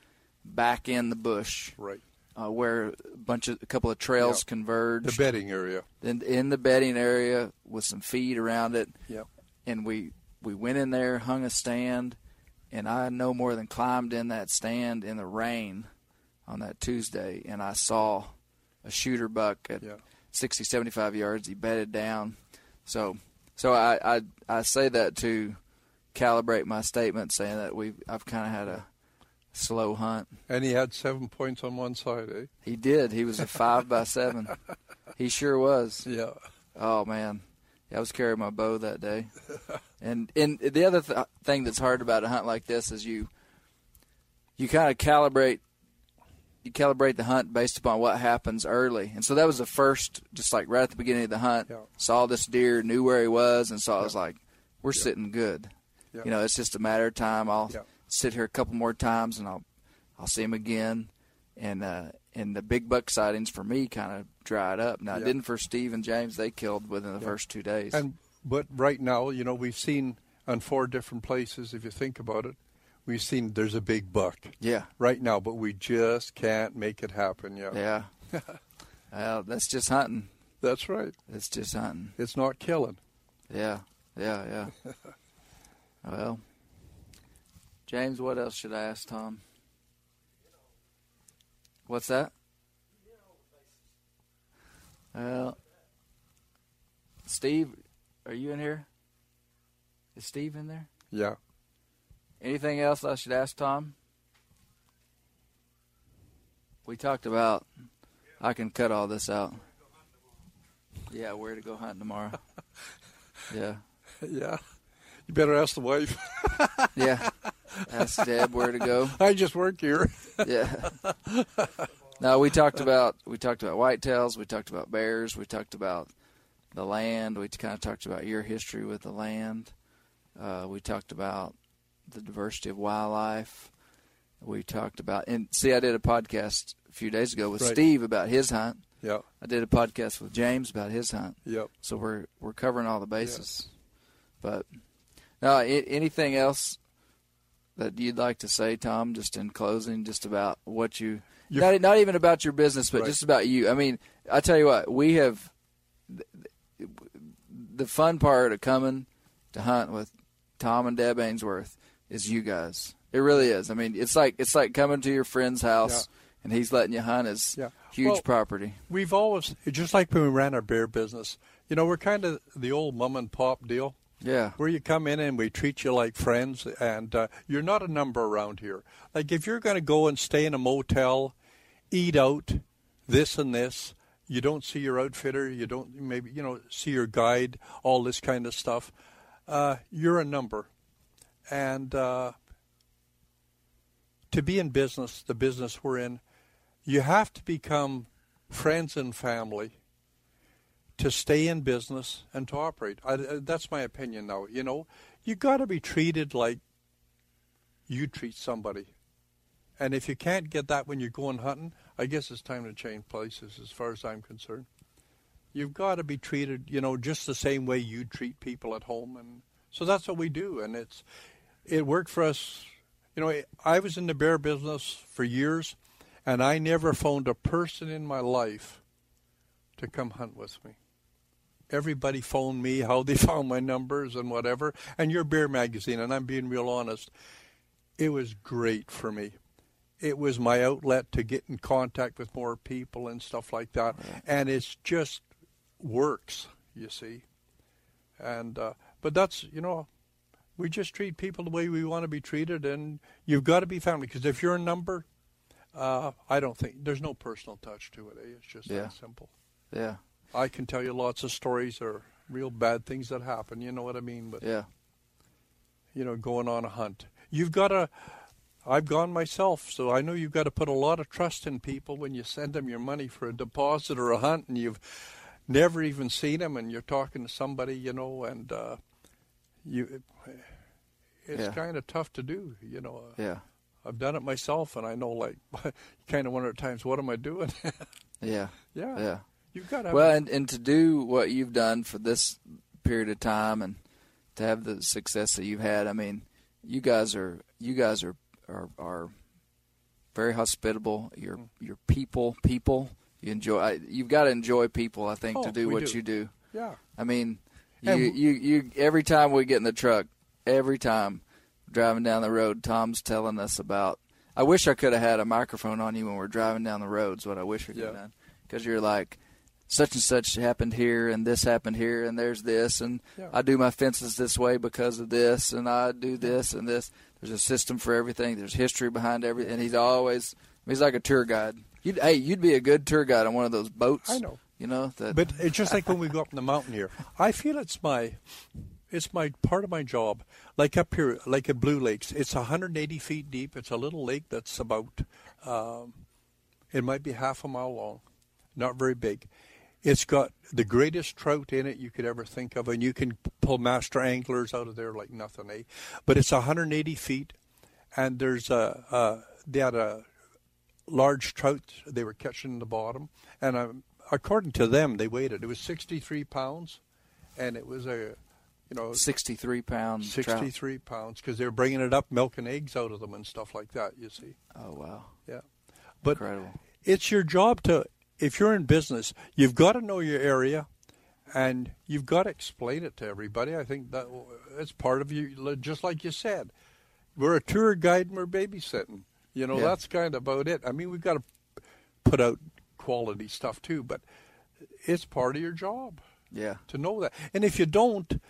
back in the bush Right. Uh, where a bunch of a couple of trails Yeah. converged The bedding area. in, in the bedding area with some feed around it Yeah. and we we went in there, hung a stand, and I no more than climbed in that stand in the rain on that Tuesday, and I saw a shooter buck at Yeah. 60, 75 yards. He bedded down. So, so I, I I say that to calibrate my statement, saying that we I've kind of had a slow hunt. And he had seven points on one side, eh? He did. He was a five by seven. He sure was. Yeah. Oh man, yeah, I was carrying my bow that day. And and the other th- thing that's hard about a hunt like this is you you kind of calibrate you calibrate the hunt based upon what happens early. And so that was the first, just like right at the beginning of the hunt, Yeah. saw this deer, knew where he was, and so I was like, we're sitting good. Yeah. You know, it's just a matter of time. I'll Yeah. Sit here a couple more times and I'll I'll see him again. And uh, and the big buck sightings for me kind of dried up. Now it Yeah. didn't for Steve and James. They killed within the first two days. And but right now, you know, we've seen on four different places. If you think about it, we've seen there's a big buck yeah, right now, but we just can't make it happen. Yeah, yeah. well, that's just hunting. that's right. It's just hunting. It's not killing. Yeah, yeah, yeah. well, James, what else should I ask Tom? What's that? Well, Steve, are you in here? Is Steve in there? Yeah. Anything else I should ask Tom? We talked about. I can cut all this out. Yeah, where to go hunting tomorrow? Yeah, Yeah. You better ask the wife. yeah. Ask Deb where to go. I just work here. Yeah. No, we talked about we talked about whitetails. We talked about bears. We talked about the land. We kind of talked about your history with the land. Uh, we talked about the diversity of wildlife. We talked about and see, I did a podcast a few days ago with Right. Steve about his hunt. Yeah. I did a podcast with James about his hunt. Yep. So we're we're covering all the bases. But now, anything else that you'd like to say, Tom? Just in closing, just about what you not not even about your business, but Right. just about you. I mean, I tell you what, we have the fun part of coming to hunt with Tom and Deb Ainsworth is you guys. It really is. I mean, it's like it's like coming to your friend's house and he's letting you hunt his Yeah. huge Well, property. We've always, just like when we ran our bear business, you know, we're kind of the old mom and pop deal. Yeah. where you come in and we treat you like friends and uh, you're not a number around here. Like if you're going to go and stay in a motel eat out this and this you don't see your outfitter you don't maybe you know see your guide all this kind of stuff uh, you're a number. And uh, to be in business the business we're in you have to become friends and family to stay in business and to operate. I, I- that's my opinion now. You know, you got to be treated like you treat somebody. And if you can't get that when you're going hunting, I guess it's time to change places as far as I'm concerned. You've got to be treated, you know, just the same way you treat people at home and so that's what we do and it's it worked for us. You know, I was in the bear business for years and I never found a person in my life to come hunt with me everybody phoned me how they found my numbers and whatever. And your beer magazine, and I'm being real honest, it was great for me. It was my outlet to get in contact with more people and stuff like that. And it's just works, you see. And uh, but that's you know, we just treat people the way we want to be treated, and you've got to be family. Because if you're a number, uh, I don't think there's no personal touch to it. Eh? It's just Yeah. that simple. Yeah. I can tell you lots of stories or real bad things that happen. You know what I mean? But Yeah. you know, going on a hunt, you've got to I've gone myself, so I know you've got to put a lot of trust in people when you send them your money for a deposit or a hunt, and you've never even seen them, and you're talking to somebody, you know, and uh, you. It's Yeah. kind of tough to do, you know. Yeah. I've done it myself, and I know, like, kind of wonder at times, what am I doing? Yeah. yeah, Yeah. You've got to. Well, and, and to do what you've done for this period of time and to have the success that you've had, I mean, you guys are you guys are are, are very hospitable. You're Mm. you're people people. You enjoy. I, you've got to enjoy people. I think to Oh, do what do. you do. yeah. I mean, you, And- you you every time we get in the truck, every time driving down the road, Tom's telling us about. I wish I could have had a microphone on you when we're driving down the roads. What I wish we could have done because you're like, such and such happened here, and this happened here, and there's this, and Yeah. I do my fences this way because of this, and I do this and this. There's a system for everything. There's history behind everything, and he's always he's like a tour guide. You'd, hey, you'd be a good tour guide on one of those boats. I know. You know that. But it's just like when we go up in the mountain here. I feel it's my, it's my part of my job. Like up here, like at Blue Lakes, it's 180 feet deep. It's a little lake that's about, um, it might be half a mile long, not very big. It's got the greatest trout in it you could ever think of, and you can pull master anglers out of there like nothing, eh? But it's 180 feet, and there's a, a they had a large trout they were catching in the bottom, and um, according to them, they weighed it. It was 63 pounds, and it was a, you know, 63 pound trout. 63 pounds because they were bringing it up, milking eggs out of them and stuff like that. You see, Oh wow, yeah. But incredible. it's your job to, if you're in business, you've got to know your area, and you've got to explain it to everybody. I think that it's part of you, just like you said. We're a tour guide and we're babysitting. You know, Yeah. that's kind of about it. I mean, we've got to put out quality stuff too, but it's part of your job Yeah. to know that. And if you don't,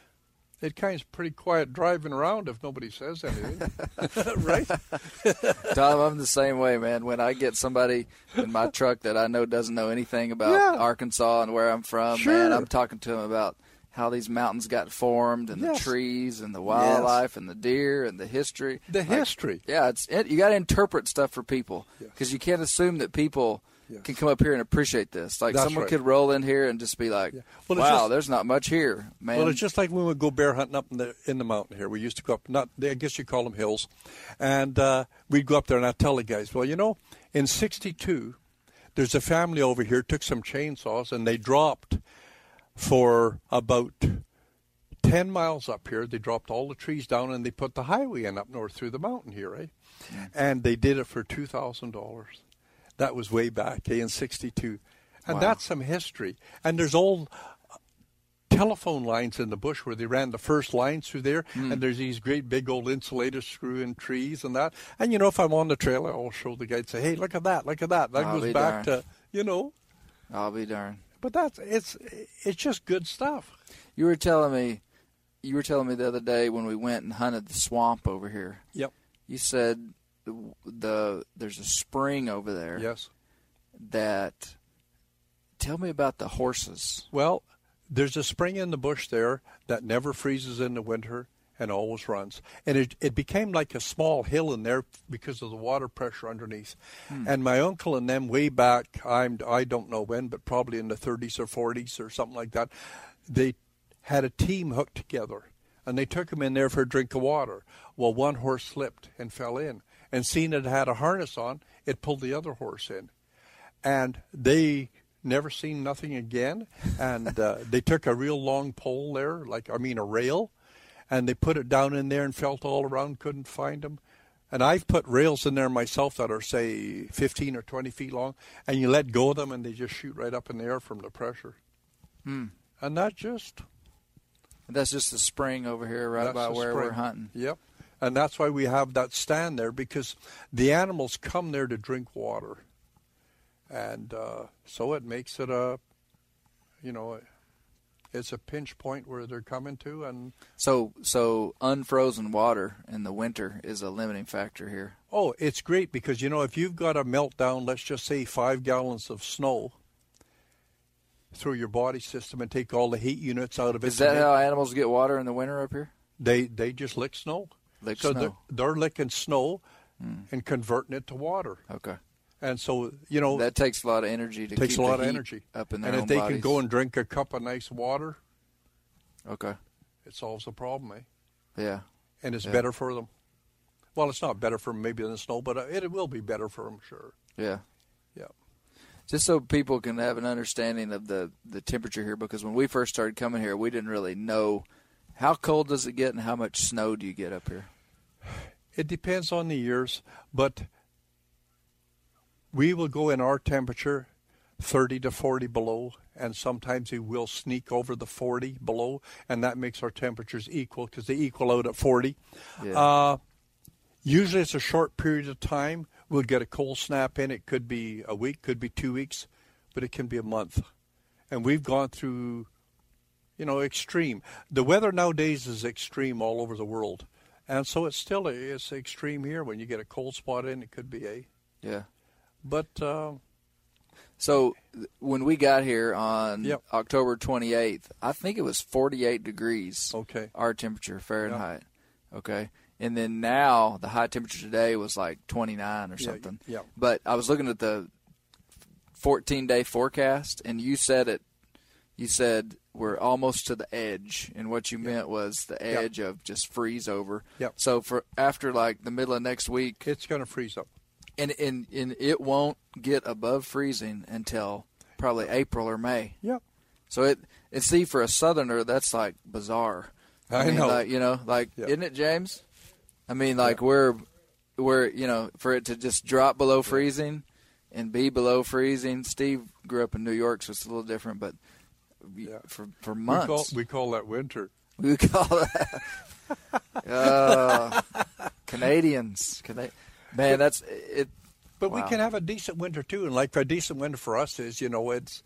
it kind of pretty quiet driving around if nobody says anything, right? Tom, I'm the same way, man. When I get somebody in my truck that I know doesn't know anything about Yeah. Arkansas and where I'm from, man, I'm talking to them about how these mountains got formed and Yes. the trees and the wildlife and the deer and the history. The Like, history. Yeah, it's it, you got to interpret stuff for people Yes. because you can't assume that people Yes. can come up here and appreciate this. Like That's someone right. could roll in here and just be like, Yeah. Well, "Wow, just- there's not much here, man." Well, it's just like when we go bear hunting up in the in the mountain here. We used to go up, not I guess you call them hills, and uh, we'd go up there and I'd tell the guys, well, you know, in '62, there's a family over here took some chainsaws and they dropped for about ten miles up here. They dropped all the trees down and they put the highway in up north through the mountain here, right? And they did it for two thousand dollars. That was way back eh, in '62, and Wow. that's some history. And there's old telephone lines in the bush where they ran the first lines through there, Hmm. and there's these great big old insulator screw in trees and that. And you know, if I'm on the trailer, I'll show the guy, say, "Hey, look at that! Look at that!" That I'll goes back darned. to you know. I'll be darned. But that's it's it's just good stuff. You were telling me, you were telling me the other day when we went and hunted the swamp over here. Yep. You said the, the there's a spring over there Yes. that. Tell me about the horses. Well, there's a spring in the bush there that never freezes in the winter and always runs. And it, it became like a small hill in there because of the water pressure underneath. Hmm. And my uncle and them way back, I'm I don't know when, but probably in the 30s or 40s or something like that, they had a team hooked together. And they took him in there for a drink of water. Well, one horse slipped and fell in. And seeing it had a harness on, it pulled the other horse in and they never seen nothing again. And uh, they took a real long pole there, like I mean a rail, and they put it down in there and felt all around, couldn't find them. And I've put rails in there myself that are say 15 or 20 feet long, and you let go of them and they just shoot right up in the air from the pressure. Hmm. And that just That's just the spring over here, right the where we're hunting. Yep. And that's why we have that stand there because the animals come there to drink water. And uh, so it makes it a, you know, it's a pinch point where they're coming to. And So, so unfrozen water in the winter is a limiting factor here. oh, it's great because, you know, if you've got a meltdown, let's just say five gallons of snow through your body system and take all the heat units out of it. Is that how animals get water in the winter up here? They they just lick snow. Lick so snow. They're, they're licking snow. and converting it to water. Okay. And so, you know, That takes a lot of energy to takes keep a lot of energy. up in their and if they bodies. can go and drink a cup of nice water, okay. it solves the problem, eh? Yeah. And it's Yeah. better for them. Well, it's not better for them maybe than the snow, but uh, it will be better for them, sure. Yeah. Yeah. Just so people can have an understanding of the, the temperature here, because when we first started coming here, we didn't really know how cold does it get and how much snow do you get up here. It depends on the years, but we will go in our temperature 30 to 40 below, and sometimes we will sneak over the 40 below, and that makes our temperatures equal because they equal out at 40. Yeah. Uh, usually it's a short period of time. We'll get a cold snap in. It could be a week, could be two weeks, but it can be a month. And we've gone through, you know, extreme. The weather nowadays is extreme all over the world. And so it's still it's extreme here. When you get a cold spot in, it could be a. Yeah. But uh, So when we got here on Yep. October 28th, I think it was 48 degrees. Okay. Our temperature Fahrenheit. Okay. And then now the high temperature today was like 29 or Yeah, something. yeah. But I was looking at the 14 day forecast and you said it you said we're almost to the edge and what you meant was the edge of just freeze over. Yep. So for after like the middle of next week it's going to freeze up. and, and and it won't get above freezing until probably April or May. Yep. So it and see for a southerner that's like bizarre. I mean, know. like, you know, like Yeah. isn't it, James? I mean, like we're we're you know for it to just drop below freezing and be below freezing. Steve grew up in New York, so it's a little different, but Yeah. for for We months call, we call that winter. we call that uh, Canadians. Cana- Man, that's it. But we can have a decent winter too, and like a decent winter for us is, you know, it's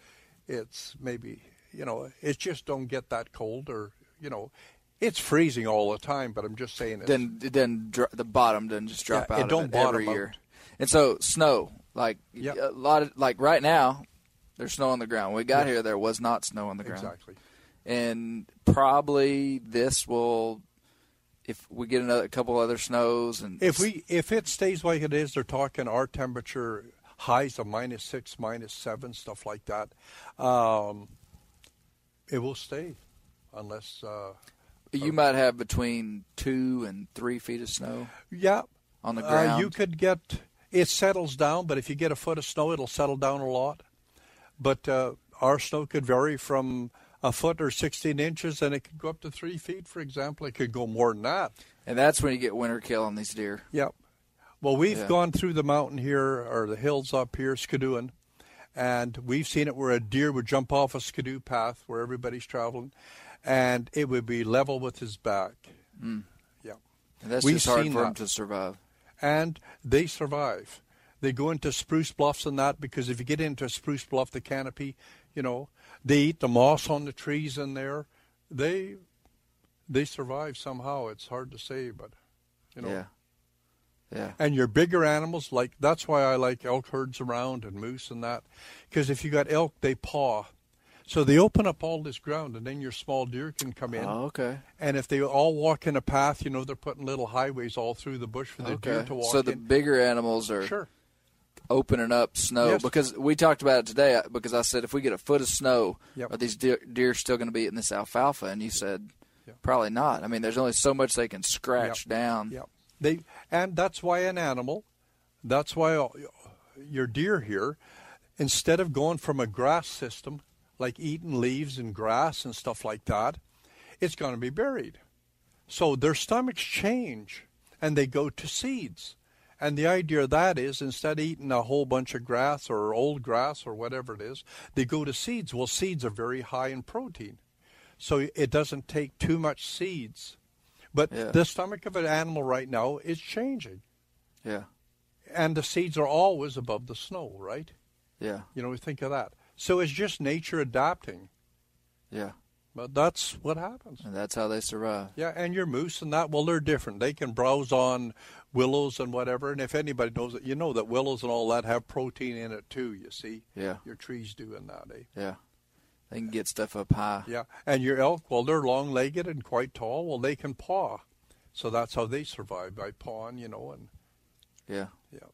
it's maybe you know, it just don't get that cold, or you know, it's freezing all the time. But I'm just saying, it's, then then dr- the bottom doesn't just drop Yeah, out it don't it bottom every out. And so snow, like Yep. a lot of like right now, there's snow on the ground. When we got here, there was not snow on the ground. exactly. And probably this will, if we get another a couple other snows and If we if it stays like it is, they're talking our temperature highs of minus six, minus seven, stuff like that. Um, it will stay, unless uh, you might have between two and three feet of snow yeah, on the Uh, ground. you could get it settles down, but if you get a foot of snow, it'll settle down a lot. But uh, our snow could vary from a foot or 16 inches, and it could go up to three feet, for example. It could go more than that. and that's when you get winter kill on these deer. Yep. Well, we've Yeah. gone through the mountain here, or the hills up here, Skidooing, and we've seen it where a deer would jump off a skidoo path where everybody's traveling, and it would be level with his back. Yeah. And that's We've just hard seen for them that. to survive. and they survive. They go into spruce bluffs and that because if you get into a spruce bluff, the canopy, you know, they eat the moss on the trees in there. They they survive somehow. It's hard to say, but you know. Yeah. Yeah. And your bigger animals, like that's why I like elk herds around and moose and that, because if you got elk, they paw, so they open up all this ground, and then your small deer can come in. Oh, okay. And if they all walk in a path, you know, they're putting little highways all through the bush for the deer to walk So the in. bigger animals are Sure. Opening up snow Yes. because we talked about it today. uh, Because I said if we get a foot of snow, Yep. are these deer, deer still going to be eating this alfalfa? And you said Yep. probably not. I mean, there's only so much they can scratch Yep. down. Yeah, they and that's why an animal, that's why uh, your deer here, instead of going from a grass system like eating leaves and grass and stuff like that, it's going to be buried. So their stomachs change and they go to seeds. And the idea of that is instead of eating a whole bunch of grass or old grass or whatever it is, they go to seeds. Well, seeds are very high in protein. So it doesn't take too much seeds. But Yeah. the stomach of an animal right now is changing. Yeah. And the seeds are always above the snow, right? Yeah. You know, we think of that. So it's just nature adapting. Yeah. But that's what happens. And that's how they survive. Yeah, and your moose and that, well, they're different. They can browse on willows and whatever. And if anybody knows it, you know that willows and all that have protein in it too, you see. Yeah. Your trees do in that, eh? Yeah. They can get stuff up high. Yeah. And your elk, well, they're long legged and quite tall. Well, they can paw. So that's how they survive by pawing, you know, and Yeah. Yeah.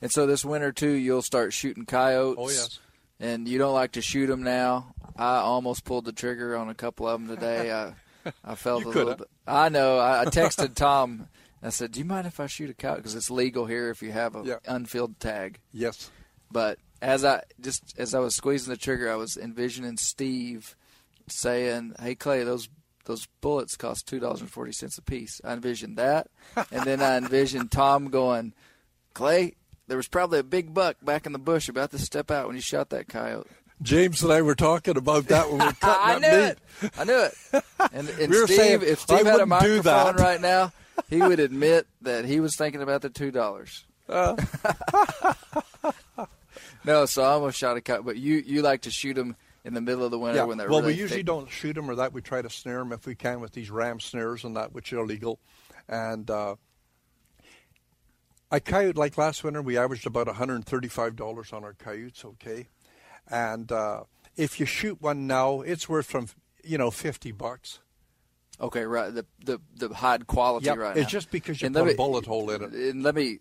And so this winter too, you'll start shooting coyotes. Oh yes. And you don't like to shoot them now. I almost pulled the trigger on a couple of them today. I I felt You a little coulda. bit. I know. I, I texted Tom. I said, "Do you mind if I shoot a cow? Because it's legal here if you have a Yeah. unfilled tag." Yes. But as I just as I was squeezing the trigger, I was envisioning Steve saying, "Hey Clay, those those bullets cost two dollars and forty cents a piece." I envisioned that, and then I envisioned Tom going, "Clay, there was probably a big buck back in the bush about to step out when you shot that coyote." James and I were talking about that when we were cutting I knew meat. it. I knew it. And, and We Steve, saying, if I Steve had a microphone right now, he would admit that he was thinking about the two dollars. Uh. no, so I almost shot a coyote. But you you like to shoot them in the middle of the winter Yeah. when they're well, really we usually thick. don't shoot them or that. We try to snare them if we can with these ram snares and that, which are illegal. And uh, a coyote, like last winter, we averaged about $135 on our coyotes, okay? And uh, if you shoot one now, it's worth from, you know, 50 bucks. Okay, right. The the the hide quality Yep, right it's now. just because you And put let a bullet hole in it. And let me.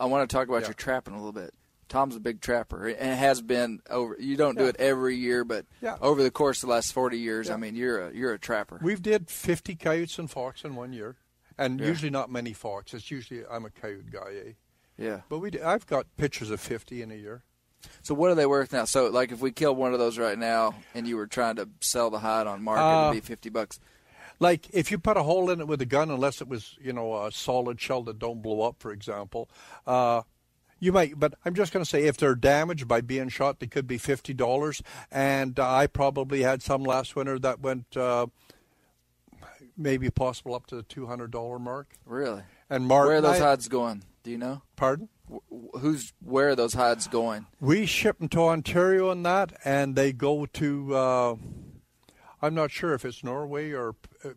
I want to talk about Yeah. your trapping a little bit. Tom's a big trapper, and it has been over. You don't do it every year, but Yeah. over the course of the last forty years, I mean, you're a you're a trapper. We've did 50 coyotes and fox in one year. And Yeah. usually not many fox. It's usually, I'm a coyote guy, eh? yeah. But we, I've got pictures of 50 in a year. So what are they worth now? So like, if we killed one of those right now, and you were trying to sell the hide on market, Uh, it'd be fifty bucks. Like if you put a hole in it with a gun, unless it was you know a solid shell that don't blow up, for example, uh, you might. But I'm just going to say if they're damaged by being shot, they could be fifty dollars. And uh, I probably had some last winter that went uh, maybe possible up to the two hundred dollar mark. Really? And Mark, Where are those I- hides going? Do you know? Pardon? Wh- Who's where are those hides going? We ship them to Ontario and that, and they go to. Uh, I'm not sure if it's Norway or uh,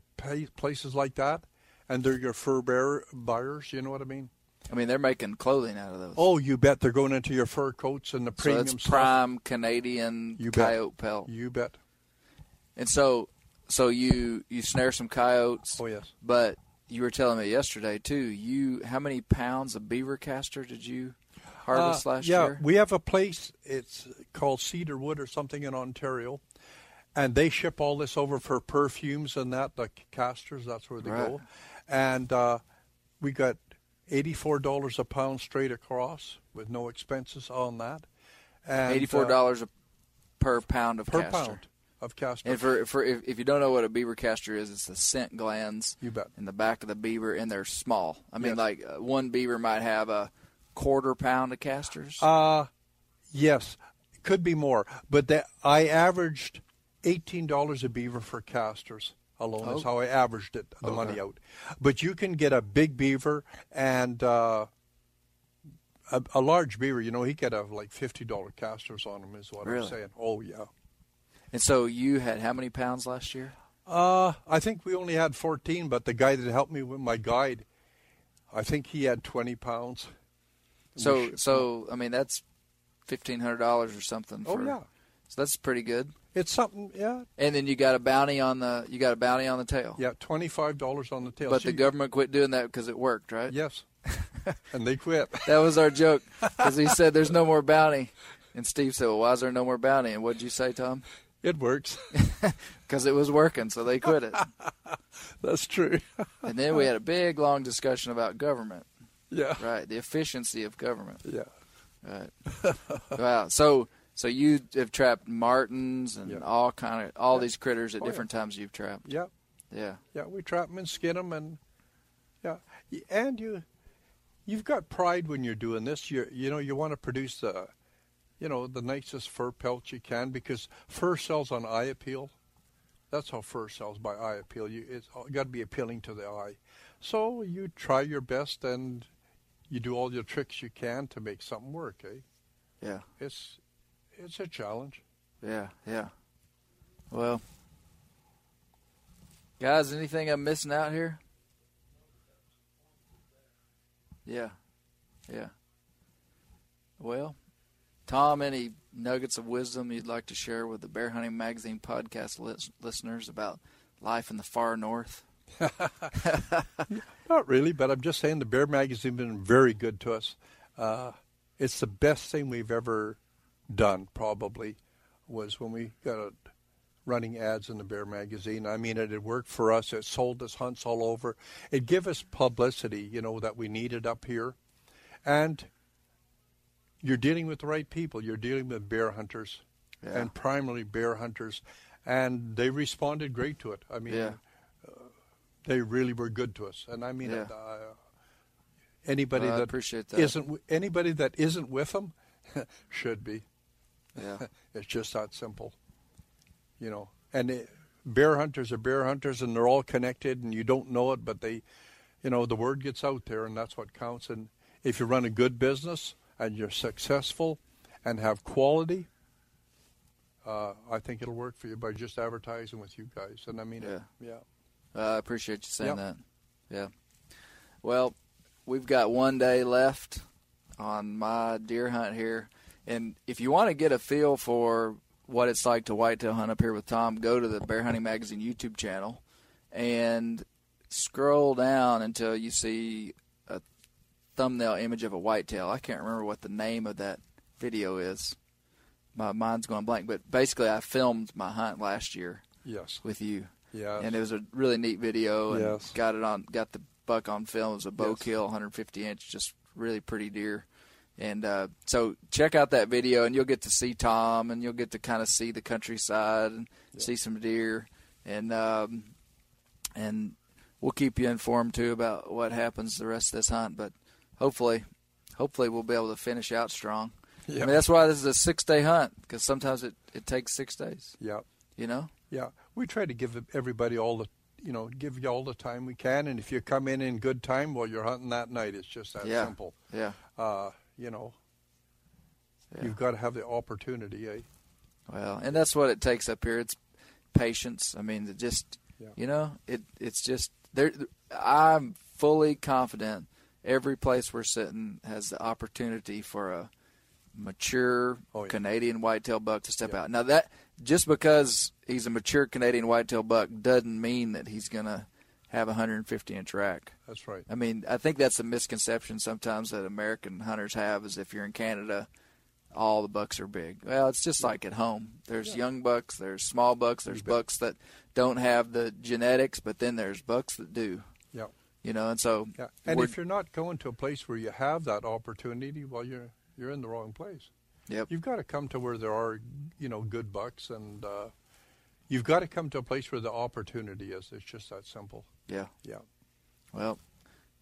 places like that, and they're your fur bearer buyers. You know what I mean? I mean, they're making clothing out of those. Oh, you bet they're going into your fur coats and the so premium that's stuff. prime Canadian You bet. coyote pelt. You bet. And so, so you you snare some coyotes. Oh yes. But you were telling me yesterday too. You how many pounds of beaver castor did you harvest Uh, last yeah, year? Yeah, we have a place. It's called Cedarwood or something in Ontario, and they ship all this over for perfumes and that, the casters. That's where they Right. go, and uh, we got eighty-four dollars a pound straight across with no expenses on that. And, Eighty four uh, dollars per pound of per castor. pound of castor. And for for if, if you don't know what a beaver castor is, it's the scent glands You bet. in the back of the beaver, and they're small. I mean, Yes. like uh, one beaver might have a quarter pound of casters. Uh yes, could be more, but that I averaged eighteen dollars a beaver for casters alone. Is Oh. how I averaged it, the Okay. money out. But you can get a big beaver and uh, a, a large beaver. You know, he could have like fifty dollar casters on him. Is what Really? I'm saying. Oh yeah. And so you had how many pounds last year? Uh, I think we only had fourteen, but the guy that helped me with my guide, I think he had twenty pounds. So so I mean that's fifteen hundred dollars or something. Oh yeah, So that's pretty good. it's something. Yeah, And then you got a bounty on the you got a bounty on the tail. yeah, twenty five dollars on the tail. But So the you- government quit doing that because it worked, right? Yes, and they quit. That was our joke because he said there's no more bounty, and Steve said, "Well, why is there no more bounty?" And what'd you say, Tom? It works. Because it was working, so they quit it. That's true. And then we had a big, long discussion about government, yeah. right? The efficiency of government, Yeah. right? wow. So, so you have trapped martens and Yeah. all kind of all Yeah. these critters at Oh, yeah. different times you've trapped. Yeah. Yeah. Yeah. We trap them and skin them, and yeah, and you, you've got pride when you're doing this. You you know you want to produce the, you know, the nicest fur pelt you can because fur sells on eye appeal. That's how fur sells by eye appeal. You it's got to be appealing to the eye. So you try your best and you do all your tricks you can to make something work. Eh? Yeah. It's it's a challenge. Yeah. Yeah. Well, guys, anything I'm missing out here? Yeah. Yeah. Well, Tom, any nuggets of wisdom you'd like to share with the Bear Hunting Magazine podcast lis- listeners about life in the far north? Not really, but I'm just saying the Bear Magazine has been very good to us. Uh, it's the best thing we've ever done, probably, was when we got running ads in the Bear Magazine. I mean, it had worked for us. It sold us hunts all over. It gave us publicity, you know, that we needed up here. And you're dealing with the right people. You're dealing with bear hunters, Yeah. and primarily bear hunters, and they responded great to it. I mean, Yeah. they really were good to us, and I mean, Yeah. uh, anybody Well, that appreciate that. isn't anybody that isn't with them should be. Yeah. It's just that simple, you know. And it, bear hunters are bear hunters, and they're all connected, and you don't know it, but they, you know, the word gets out there, and that's what counts. And if you run a good business and you're successful and have quality, uh, I think it'll work for you by just advertising with you guys. And I mean, it, yeah. Uh, I appreciate you saying Yep. that. Yeah. Well, we've got one day left on my deer hunt here. And if you want to get a feel for what it's like to whitetail hunt up here with Tom, go to the Bear Hunting Magazine YouTube channel and scroll down until you see thumbnail image of a whitetail. I can't remember what the name of that video is. My mind's going blank, but basically, I filmed my hunt last year Yes. with you Yes. and it was a really neat video and Yes. got it on got the buck on film it was a bow Yes. kill 150 inch just really pretty deer and uh, so check out that video and you'll get to see tom and you'll get to kind of see the countryside and see some deer and um, and we'll keep you informed too about what happens the rest of this hunt but hopefully hopefully we'll be able to finish out strong I mean that's why this is a six day hunt because sometimes it, it takes six days Yeah. you know Yeah, we try to give everybody all the, you know, give you all the time we can, and if you come in in good time, well, you're hunting that night. It's just that Yeah. simple. yeah Uh, you know, Yeah. you've got to have the opportunity. Eh? Well, and that's what it takes up here. It's patience. I mean, it just Yeah. you know, it it's just there. I'm fully confident every place we're sitting has the opportunity for a mature Oh, yeah. Canadian whitetail buck to step Yeah. out. Now that just because he's a mature Canadian whitetail buck doesn't mean that he's gonna have a 150 inch rack. That's right. I mean, I think that's a misconception sometimes that American hunters have is if you're in Canada, all the bucks are big. Well, it's just like at home. There's young bucks, there's small bucks, there's bucks that don't have the genetics, but then there's bucks that do. You know, and so yeah. And if you're not going to a place where you have that opportunity, well, you're you're in the wrong place. Yep. You've got to come to where there are, you know, good bucks, and uh, you've got to come to a place where the opportunity is. It's just that simple. yeah. Yeah. Well,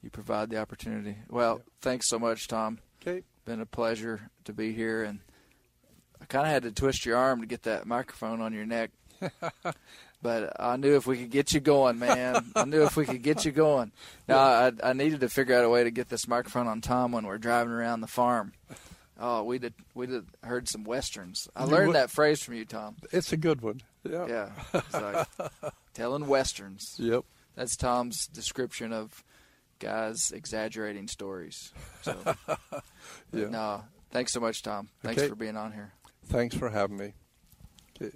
you provide the opportunity. Well, Yeah. thanks so much, Tom. Okay. Been a pleasure to be here, and I kind of had to twist your arm to get that microphone on your neck. but I knew if we could get you going, man. I knew if we could get you going. Now I, I needed to figure out a way to get this microphone on Tom when we're driving around the farm. Oh, we did. We did heard some westerns. I learned that phrase from you, Tom. It's a good one. Yeah. Yeah, like telling westerns. Yep. That's Tom's description of guys exaggerating stories. So, Yeah. no, thanks so much, Tom. Thanks Okay. for being on here. Thanks for having me. Okay.